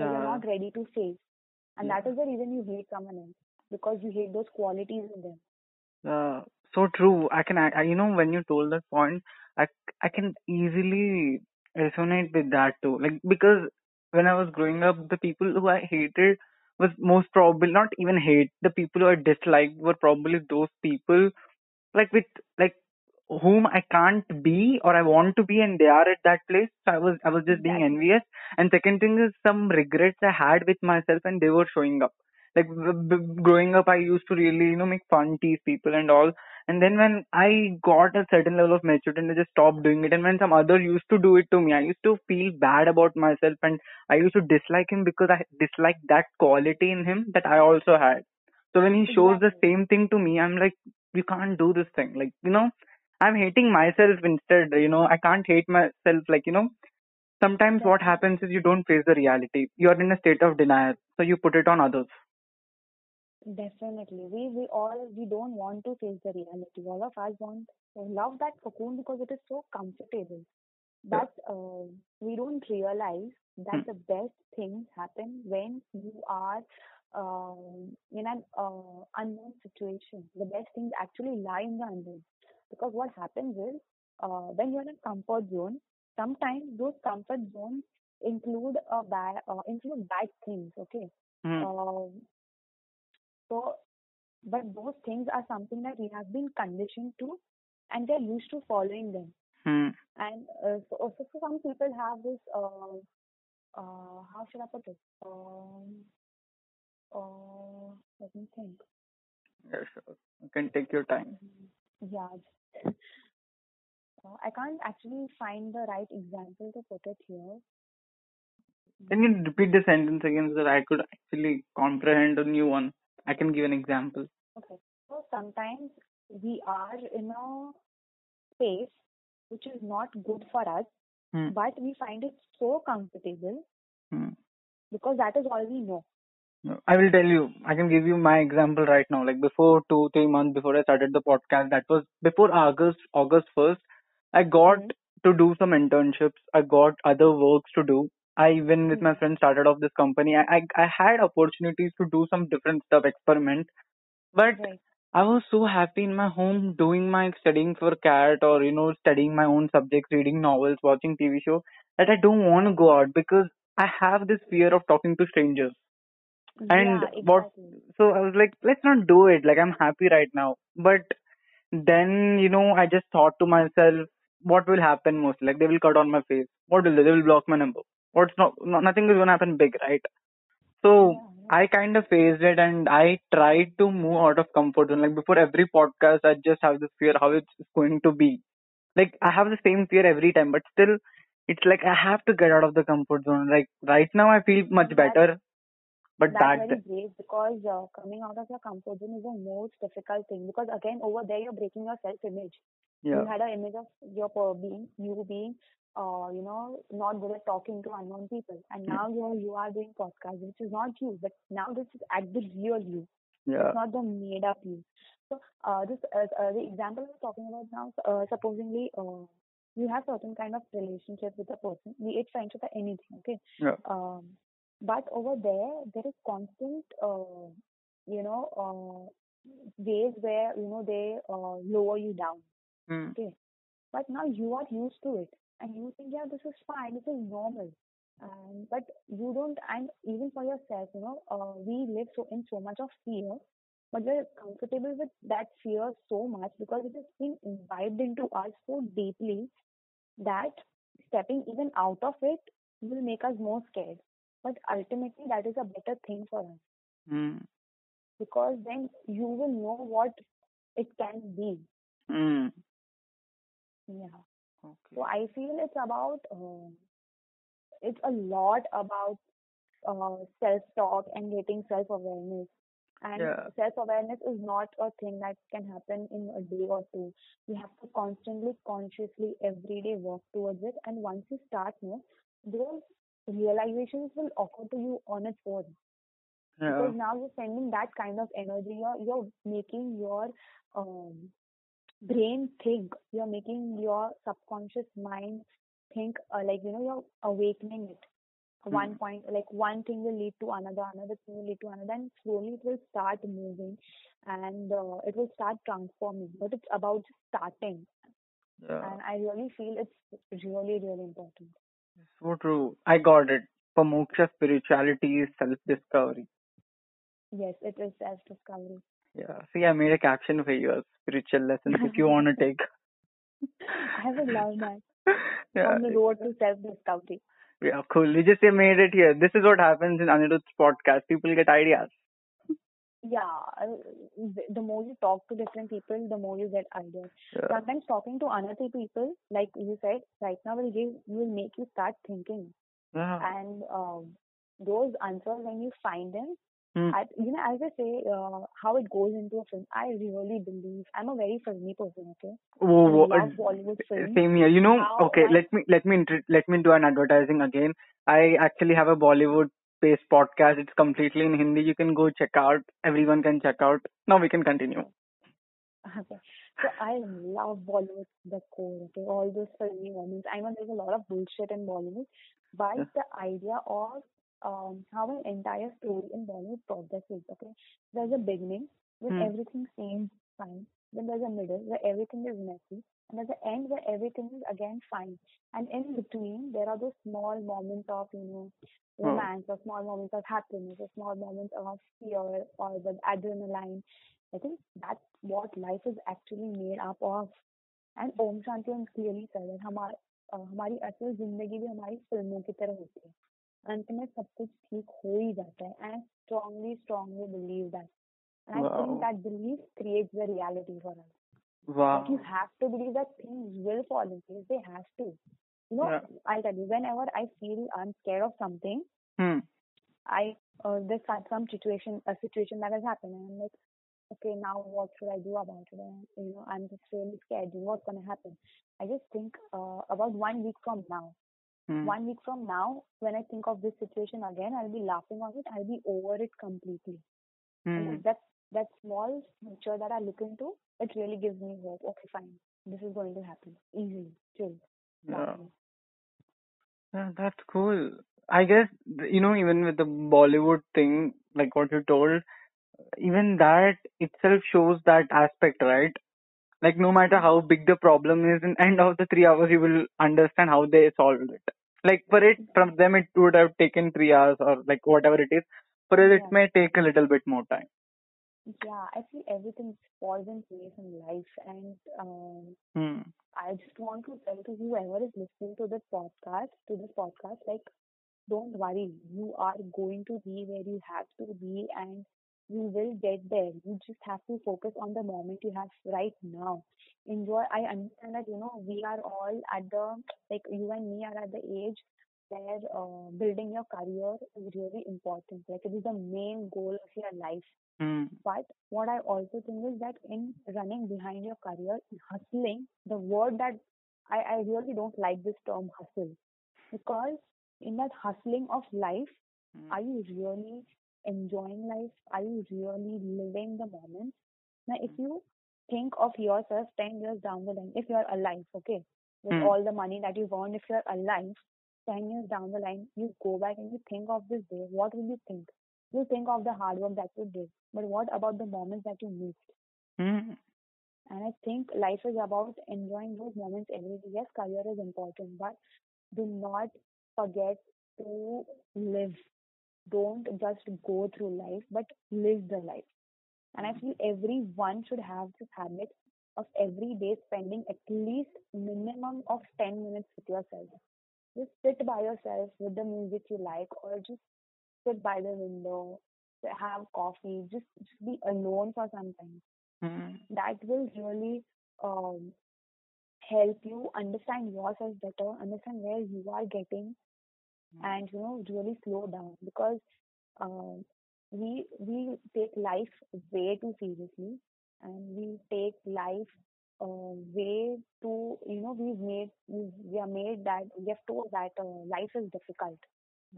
that you're not ready to face. And that Yeah. is the reason you hate someone else, because you hate those qualities in them. Uh, so true. I can, I- you know, when you told that point, I, I can easily resonate with that too. Like, because when I was growing up, the people who I hated was most probably not even hate. The people who I disliked were probably those people, like with, like, whom I can't be or I want to be and they are at that place. So I was, I was just being envious. And second thing is some regrets I had with myself and they were showing up like b- b- growing up i used to really you know make fun tease people and all and then when i got a certain level of maturity and i just stopped doing it and when some other used to do it to me i used to feel bad about myself and i used to dislike him because i disliked that quality in him that i also had. So when he shows the same thing to me i'm like you can't do this thing. Like you know i'm hating myself instead you know i can't hate myself like you know. Sometimes what happens is you don't face the reality. You're in a state of denial so you put it on others Definitely. We we all we don't want to face the reality. All of us want to love that cocoon because it is so comfortable. But uh, we don't realize that Hmm. the best things happen when you are um, in an uh, unknown situation. The best things actually lie in the unknown. Because what happens is uh, when you're in a comfort zone, sometimes those comfort zones include a bad uh, include bad things. Okay. Hmm. So, but those things are something that we have been conditioned to, and they're used to following them. Hmm. And uh, so, also so some people have this. Uh, uh, how should I put it? Um, uh, let me think. Yeah, sure. You can take your time. Yeah. I can't actually find the right example to put it here. Can you repeat the sentence again so that I could actually comprehend a new one? I can give an example. Okay. So sometimes we are in a space which is not good for us, Hmm. but we find it so comfortable Hmm. because that is all we know. I will tell you. I can give you my example right now. Like before two, three months before I started the podcast, that was before August, August first. I got Mhm. to do some internships. I got other works to do. I even with Hmm. my friends started off this company. I, I I had opportunities to do some different stuff, experiment, but Right. I was so happy in my home doing my studying for CAT or you know studying my own subjects, reading novels, watching TV show that I don't want to go out because I have this fear of talking to strangers. And Yeah, what exactly. so I was like, let's not do it. Like I'm happy right now. But then, you know, I just thought to myself, what will happen most? Like they will cut on my face. What will they? They will block my number. What's not, nothing is gonna happen big, right? So Yeah, I kind of faced it and I tried to move out of comfort zone. Like before every podcast, I just have this fear how it's going to be. Like I have the same fear every time, but still, it's like I have to get out of the comfort zone. Like right now, I feel much That's better, but that's back very brave because uh, coming out of your comfort zone is the most difficult thing because again over there you're breaking your self image. You had an image of your being you being uh you know not good at talking to unknown people and yeah, now you're you are doing podcast which is not you but now this is at the real you. yeah, It's not the made up you. So uh this uh, uh, the example we're talking about now uh, supposedly uh you have certain kind of relationship with a person, be it friendship or anything, okay? yeah, Um, but over there, there is constant, uh, you know, uh, ways where you know they uh, lower you down. mm, Okay, but now you are used to it, and you think, yeah, this is fine, this is normal. And but you don't, and even for yourself, you know, uh, we live so in so much of fear, but we're comfortable with that fear so much because it has been imbibed into us so deeply that stepping even out of it will make us more scared. But ultimately, that is a better thing for us mm, because then you will know what it can be. mm. Yeah. Okay. So I feel it's about, uh, it's a lot about uh, self-talk and getting self-awareness. And Yeah, self-awareness is not a thing that can happen in a day or two. You have to constantly, consciously, every day work towards it. And once you start, no, those realizations will occur to you on its own. yeah, Because now you're sending that kind of energy. You're you're making your um, brain think. You're making your subconscious mind think. Uh, like you know, you're awakening it one mm, point like one thing will lead to another another thing will lead to another and slowly it will start moving and uh, it will start transforming but it's about starting yeah. and i really feel it's really really important So true. I got it. For moksha, spirituality is self-discovery. yes it is self discovery Yeah. See, I made a caption for you. Spiritual lessons if you want to take. i would love that Yeah. on the road to self discovery Yeah, cool. We just made it here. This is what happens in Anirudh's podcast. People get ideas. yeah uh, the the more you talk to different people the more you get ideas Yeah. sometimes talking to another people like you said right now will give will make you start thinking Yeah. and um, those answers when you find them Hmm. I, you know as i say uh, how it goes into a film i really believe i'm a very filmy person okay Oh, i love bollywood films same here. You know, how okay, my let me let me let me do an advertising again. I actually have a Bollywood based podcast. It's completely in Hindi. You can go check out. Everyone can check out. Now we can continue. okay so i love bollywood the core okay all those filmy moments i know there's a lot of bullshit in bollywood but Yeah. the idea of um, how an entire story in bollywood progresses okay there's a beginning when Hmm. everything seems fine then there's a middle where everything is messy and there's an end where everything is again fine and in between there are those small moments of you know Oh. romance or small moments of happiness or small moments of fear or the adrenaline i think that's what life is actually made up of and Om Shanti Om clearly said that हमार अ, हमारी असल जिंदगी भी हमारी फिल्मों की तरह होती है अंत में सब कुछ ठीक हो ही जाता है I strongly strongly believe that and I think Wow. that belief creates the reality for us Wow. like you have to believe that things will fall in place they have to you know Yeah. I'll tell you whenever I feel I'm scared of something Hmm. I uh, there's some, situation a situation that has happened and I'm like okay now what should I do about it and you know I'm just really scared what's gonna happen I just think uh, about one week from now Hmm. one week from now when I think of this situation again I'll be laughing on it I'll be over it completely Hmm. that that, that small future that I look into it really gives me hope okay fine this is going to happen easily chill Yeah. Yeah, that's cool. I guess, you know, even with the Bollywood thing, like what you told, even that itself shows that aspect, right? Like no matter how big the problem is, in end of the three hours, you will understand how they solved it. Like for it, from them, it would have taken three hours or like whatever it is. For us, it may take a little bit more time. Yeah. I feel everything falls in place in life, and um, Hmm. I just want to tell to whoever is listening to this podcast, to this podcast, like don't worry, you are going to be where you have to be and you will get there. You just have to focus on the moment you have right now. Enjoy. I understand that, you know, we are all at the, like you and me are at the age where uh, building your career is really important. Like it is the main goal of your life. Hmm. But what I also think is that in running behind your career, in hustling, the word that I, I really don't like this term hustle because in that hustling of life, Hmm. are you really enjoying life? Are you really living the moment? Now, if you think of yourself 10 years down the line, if you're alive, okay, with Hmm. all the money that you've earned, if you're alive 10 years down the line, you go back and you think of this day, what will you think? You think of the hard work that you did, but what about the moments that you missed? Hmm. And I think life is about enjoying those moments every day. Yes, career is important, but do not forget to live. Don't just go through life, but live the life. And I feel everyone should have this habit of every day spending at least minimum of 10 minutes with yourself. Just sit by yourself with the music you like, or just sit by the window, have coffee, just, just be alone for some time. Hmm. That will really um, help you understand yourself better, understand where you are getting, and you know really slow down because um, we we take life way too seriously, and we take life uh, way too you know we've made we we are made that we have told that uh, life is difficult.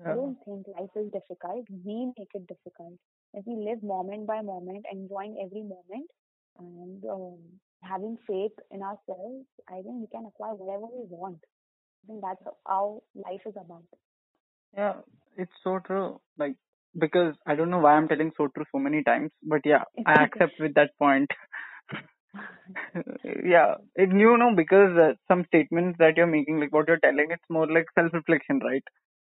I don't think life is difficult. We make it difficult. If we live moment by moment, enjoying every moment, and um, having faith in ourselves, I think we can acquire whatever we want. I think that's how life is about. Yeah, it's so true. Like, because I don't know why I'm telling so true so many times, but yeah, I accept with that point. yeah, it, you know, because uh, some statements that you're making, like what you're telling, it's more like self-reflection, right?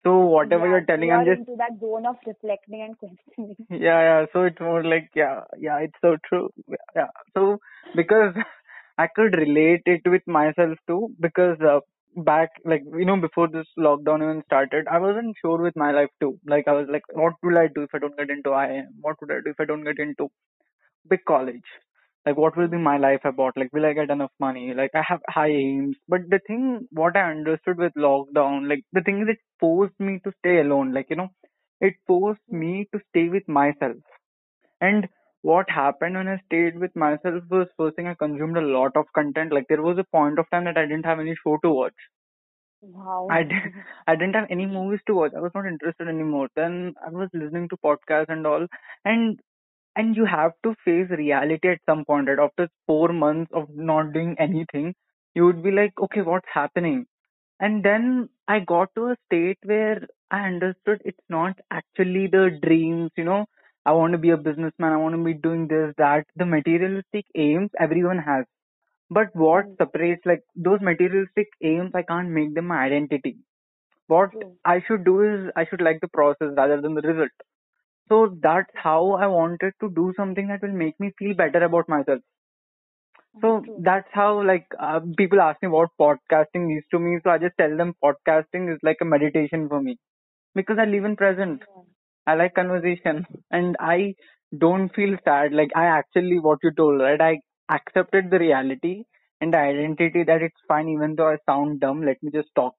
So whatever Yeah, you're telling, we I'm are just, into that zone of reflecting and questioning. yeah, yeah. So it's more like, yeah, yeah, it's so true. Yeah. So because I could relate it with myself too, because uh, back, like, you know, before this lockdown even started, I wasn't sure with my life too. Like, I was like, what will I do if I don't get into IIM? What would I do if I don't get into big college? Like, what will be my life about? Like, will I get enough money? Like, I have high aims. But the thing, what I understood with lockdown, like, the thing is, it forced me to stay alone. Like, you know, it forced me to stay with myself. And what happened when I stayed with myself was first thing I consumed a lot of content. Like, there was a point of time that I didn't have any show to watch. I, Wow. did, I didn't have any movies to watch. I was not interested anymore. Then I was listening to podcasts and all. And and you have to face reality at some point right after four months of not doing anything you would be like okay what's happening and then i got to a state where i understood it's not actually the dreams you know i want to be a businessman i want to be doing this that the materialistic aims everyone has but what Mm, separates like those materialistic aims i can't make them my identity what True. i should do is i should like the process rather than the result so that's how I wanted to do something that will make me feel better about myself. So True. that's how like uh, people ask me what podcasting is to me. So I just tell them podcasting is like a meditation for me because I live in present. I like conversation and I don't feel sad. Like I actually, what you told, right? I accepted the reality and the identity that it's fine, even though I sound dumb. Let me just talk.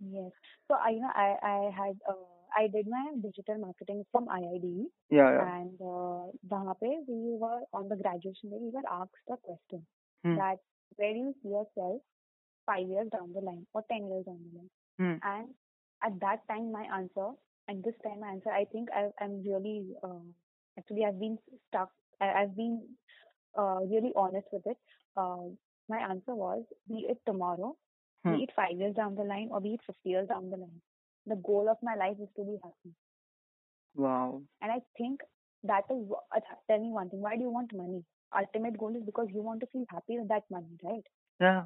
Yes. So I, you know, I, I had, uh, I did my digital marketing from IIDE. Yeah. yeah. And uh, we were on the graduation day. We were asked a question hmm. that where do you see yourself five years down the line or ten years down the line? Hmm. And at that time, my answer and this time answer, I think I, I'm really, uh, actually, I've been stuck. I, I've been uh, really honest with it. Uh, my answer was, be it tomorrow Hmm. be it five years down the line or be it 50 years down the line. The goal of my life is to be happy. Wow. And I think that is, uh, tell me one thing, why do you want money? Ultimate goal is because you want to feel happy with that money, right? Yeah.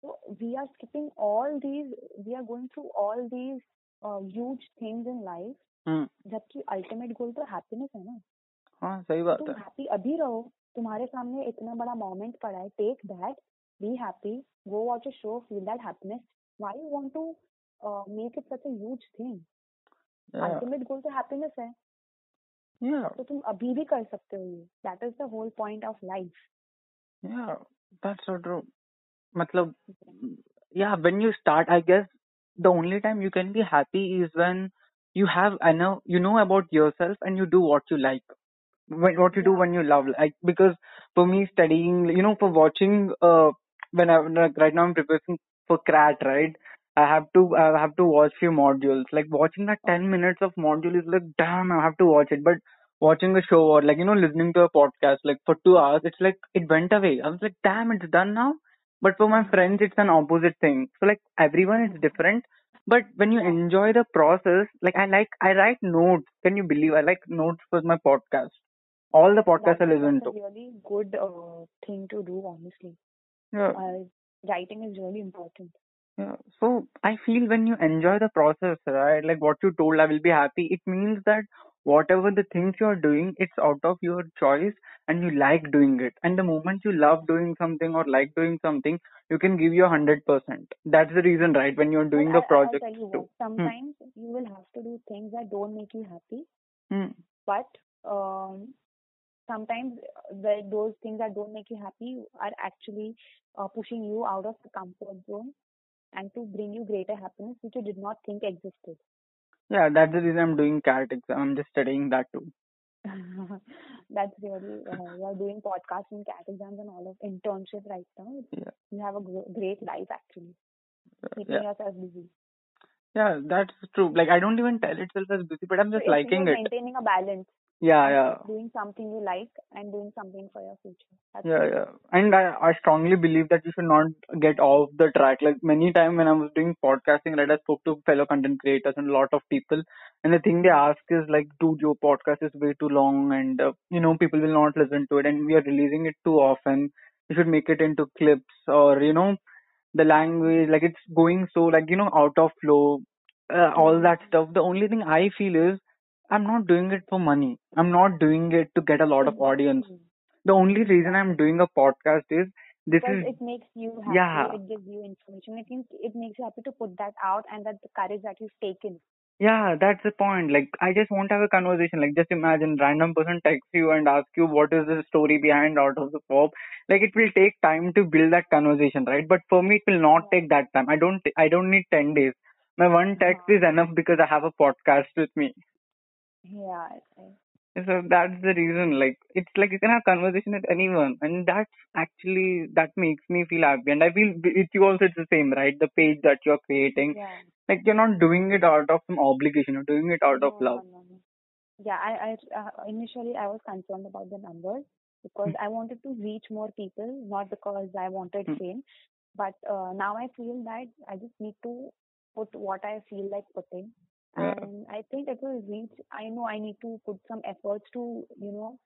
So we are skipping all these, we are going through all these huge things in life Hmm. जबकि ultimate goal तो happiness है ना हाँ सही बात तुम है happy अभी रहो तुम्हारे सामने इतना बड़ा मोमेंट पड़ा है take that be happy go watch a show feel that happiness why you want to make it such a huge thing ultimate goal तो हैप्पीनेस है Yeah. तो तुम अभी भी कर सकते हो ये that is the whole point of life Yeah. That's so true. मतलब yeah, when you start, I guess the only time you can be happy is when you have I know you know about yourself and you do what you like. When, what you do when you love, like because for me studying, you know, for watching, uh, when I like right now I'm preparing for CAT, right? I have to I have to watch few modules. Like watching that ten minutes of module is like damn, I have to watch it. But watching a show or like you know listening to a podcast like for two hours, it's like it went away. I was like damn, it's done now. But for my friends, it's an opposite thing. So like everyone is different. But when you enjoy the process, like I like I write notes. Can you believe I like notes for my podcast? All the podcasts That's, I listen that's to. a really good uh, thing to do, honestly. Yeah. Uh, writing is really important. Yeah. So I feel when you enjoy the process, right? Like what you told, I will be happy. It means that whatever the things you're doing, it's out of your choice and you like doing it. And the moment you love doing something or like doing something, you can give your hundred percent. That's the reason, right? When you're doing the I, I'll project tell you too. what, sometimes you will have to do things that don't make you happy, Hmm. but um, sometimes the, those things that don't make you happy are actually uh, pushing you out of the comfort zone and to bring you greater happiness which you did not think existed. Yeah, that's the reason I'm doing CAT exam. I'm just studying that too. That's really, uh, you are doing podcasts and CAT exams and all of internship right now. Yeah. You have a gr- great life actually, keeping Yeah. yourself busy. Yeah, that's true. Like I don't even tell itself as busy, but I'm just it's liking you're it. maintaining a balance. Yeah, yeah. Doing something you like and doing something for your future. That's Yeah, it. yeah. And I, I strongly believe that you should not get off the track. Like many times when I was doing podcasting, right, I spoke to fellow content creators and a lot of people. And the thing they ask is like, dude, your podcast is way too long and, uh, you know, people will not listen to it and we are releasing it too often. You should make it into clips or, you know, the language, like it's going so like, you know, out of flow, uh, all that stuff. The only thing I feel is I'm not doing it for money. I'm not doing it to get a lot of audience. The only reason I'm doing a podcast is this Because is it makes you happy, Yeah. it gives you information, it, means it makes you happy to put that out and that the courage that you've taken. yeah, that's the point. Like I just want to have a conversation. Like just imagine random person texts you and asks you what is the story behind out of the pop. Like it will take time to build that conversation, right? But for me, it will not Yeah. take that time. I don't. I don't need ten days. My one text Uh-huh. is enough because I have a podcast with me. Yeah. So that's the reason. Like it's like you can have conversation with anyone, and that's actually that makes me feel happy. And I feel with you also it's the same, right? The page that you're creating, Yeah. like you're not doing it out of some obligation. You're doing it out of No, love. no, no. Yeah, I, I uh, initially I was concerned about the numbers because I wanted to reach more people, not because I wanted Hmm. fame. But uh, now I feel that I just need to put what I feel like putting, Yeah. and I think it will reach. I know I need to put some efforts to, you know,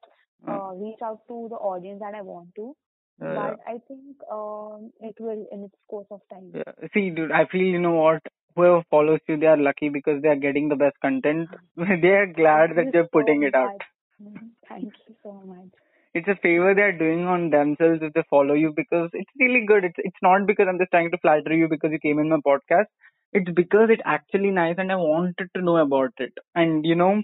Uh, uh, reach out to the audience that I want to. yeah. But I think um, it will in its course of time. Yeah. See, dude, I feel you know what. Whoever follows you, they are lucky because they are getting the best content. they are glad Thank that they're putting so it out. Mhm. Thank you so much. it's a favor they're doing on themselves if they follow you because it's really good. It's it's not because I'm just trying to flatter you because you came in my podcast. It's because it's actually nice and I wanted to know about it. And you know,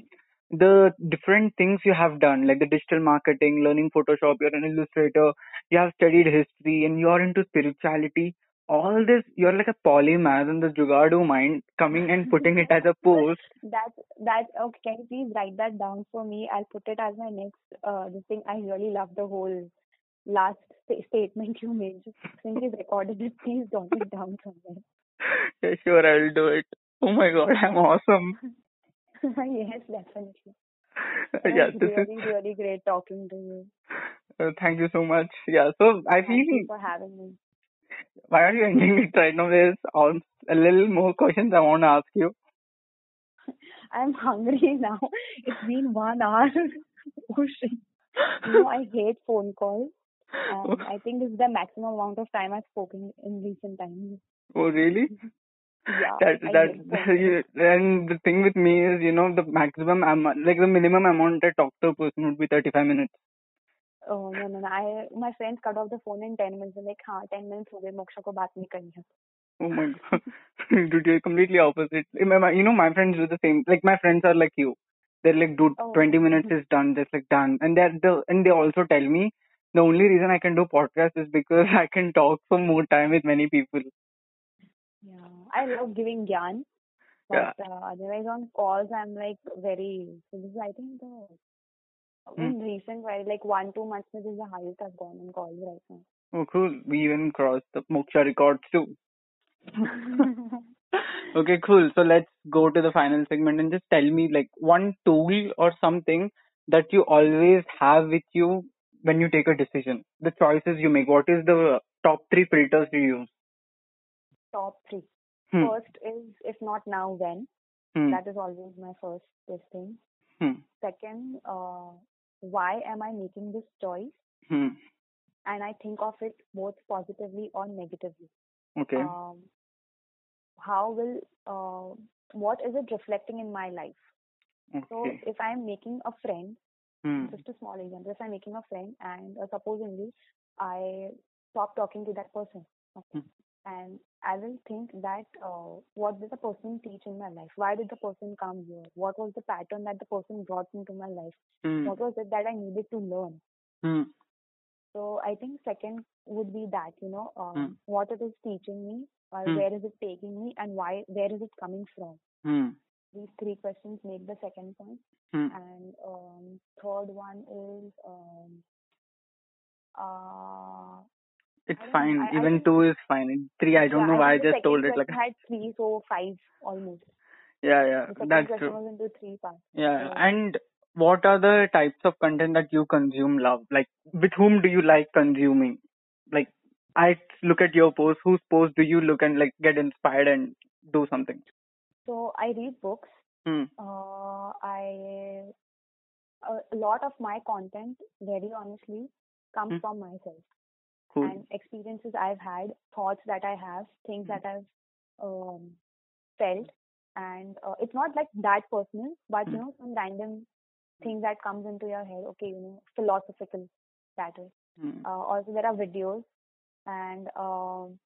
the different things you have done, like the digital marketing, learning Photoshop, you're an illustrator, you have studied history and you're into spirituality. All this, you're like a polymath in the Jugadu mind coming and putting it as a post. That that okay. Can you please write that down for me? I'll put it as my next uh this thing. I really love the whole last sta- statement you made. Since you've recorded it, please jot it down somewhere. Yeah, sure, I'll do it. Oh my god, I'm awesome. yes, definitely. It yeah, this is really really great talking to you. Uh, thank you so much. Yeah, so I Thank you feel for having me. Why are you ending it right now? There's a little more questions I want to ask you. I'm hungry now. It's been one hour. oh shit. You know, I hate phone calls. And I think this is the maximum amount of time I've spoken in recent times. Oh, really? Yeah. That I that hate phone calls. you, and the thing with me is, you know, the maximum amount, like the minimum amount I talk to a person would be 35 minutes. Oh no no no! I my friends cut off the phone in ten minutes. They're like, हाँ ten minutes हो गए मोक्षा को बात नहीं करनी है. Oh my god, dude, you're completely opposite. My- my- You know, my friends do the same. Like my friends are like you. They're like, dude, Oh. 20 minutes is done. Just like done. And they're the and they also tell me the only reason I can do podcast is because I can talk for more time with many people. Yeah, I love giving gyan, Yeah. but uh, otherwise on calls I'm like very. So this is I think the in recent while like one two months this is the highest I've gone on calls right now. Oh, cool. We even crossed the Moksha records too. Okay, cool. So let's go to the final segment and just tell me like one tool or something that you always have with you when you take a decision. The choices you make. What is the top three filters you use? Top three. Hmm. First is if not now when. Hmm. That is always my first this thing. Hmm. Second, uh, why am I making this choice? Hmm. And I think of it both positively or negatively. Okay. Um, how will uh, what is it reflecting in my life? So if I'm making a friend, Hmm. just a small example, if I'm making a friend and uh, supposedly I stop talking to that person, okay, and I will think that uh, what did the person teach in my life? Why did the person come here? What was the pattern that the person brought into my life? Hmm. What was it that I needed to learn? Hmm. So I think second would be that you know uh, Hmm. what it is teaching me, or Hmm. where is it taking me, and why where is it coming from? Hmm. These three questions make the second point. Hmm. And um, third one is um, uh, It's I fine. I- I Even think- two is fine. Three, I don't yeah, know why I the just told it like. question had three, so five almost. Yeah, yeah, that's true. was into three parts. Yeah, So- and what are the types of content that you consume, love? Like, with whom do you like consuming? Like, I look at your post. Whose post do you look and like get inspired and do something? So I read books. Hmm. Uh, I a, a lot of my content, very honestly, comes Hmm. from myself Cool. and experiences I've had, thoughts that I have, things Hmm. that I've um, felt, and uh, it's not like that personal, but you Hmm. know, some random thing that comes into your head. Okay, you know, philosophical that is. Hmm. Uh, also, there are videos and um,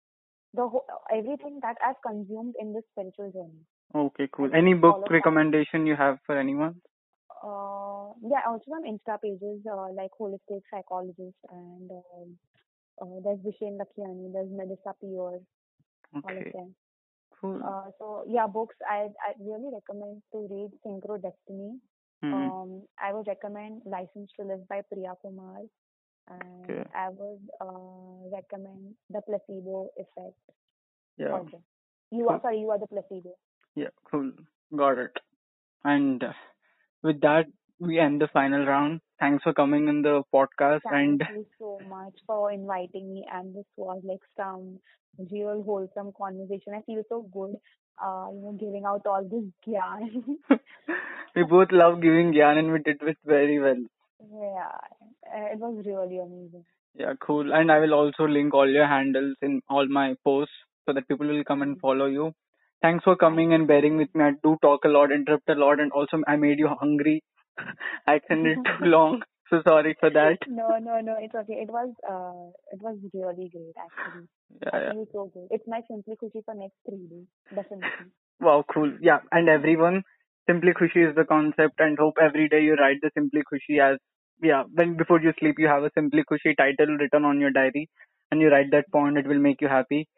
the whole, everything that I've consumed in this spiritual journey. Okay, cool. Any book that. recommendation you have for anyone? Uh, yeah, also some Insta pages uh, like holistic psychologist and um, uh, there's Vishen Lakhiani, there's Melissa Pior, all of Okay, them. cool. Uh, so yeah, books I I really recommend to read Synchro Destiny. Hmm. Um, I would recommend License to Live by Priya Kumar, and Okay. I would uh, recommend The Placebo Effect. Yeah, Also, you are sorry, you are the placebo. yeah, cool. Got it. And uh, with that, we end the final round. Thanks for coming in the podcast Thank and you so much for inviting me, and this was like some real wholesome conversation. I feel so good, uh, you know, giving out all this gyan. we both love giving gyan and we did it very well. yeah, it was really amazing. Yeah, cool. And I will also link all your handles in all my posts so that people will come and follow you. Thanks for coming and bearing with me. I do talk a lot, interrupt a lot, and also I made you hungry. I extended too long, so sorry for that. No, no, no, it's okay. It was, uh, it was really great actually. Yeah, yeah. feel so good. It's my Simply Khushi for next three days, definitely. Wow, cool. Yeah, and everyone, Simply Khushi is the concept, and hope every day you write the Simply Khushi as yeah. When before you sleep, you have a Simply Khushi title written on your diary, and you write that point. It will make you happy.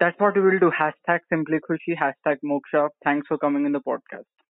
That's what we will do. Hashtag Simply Khushi. Hashtag Moksha. Thanks for coming in the podcast.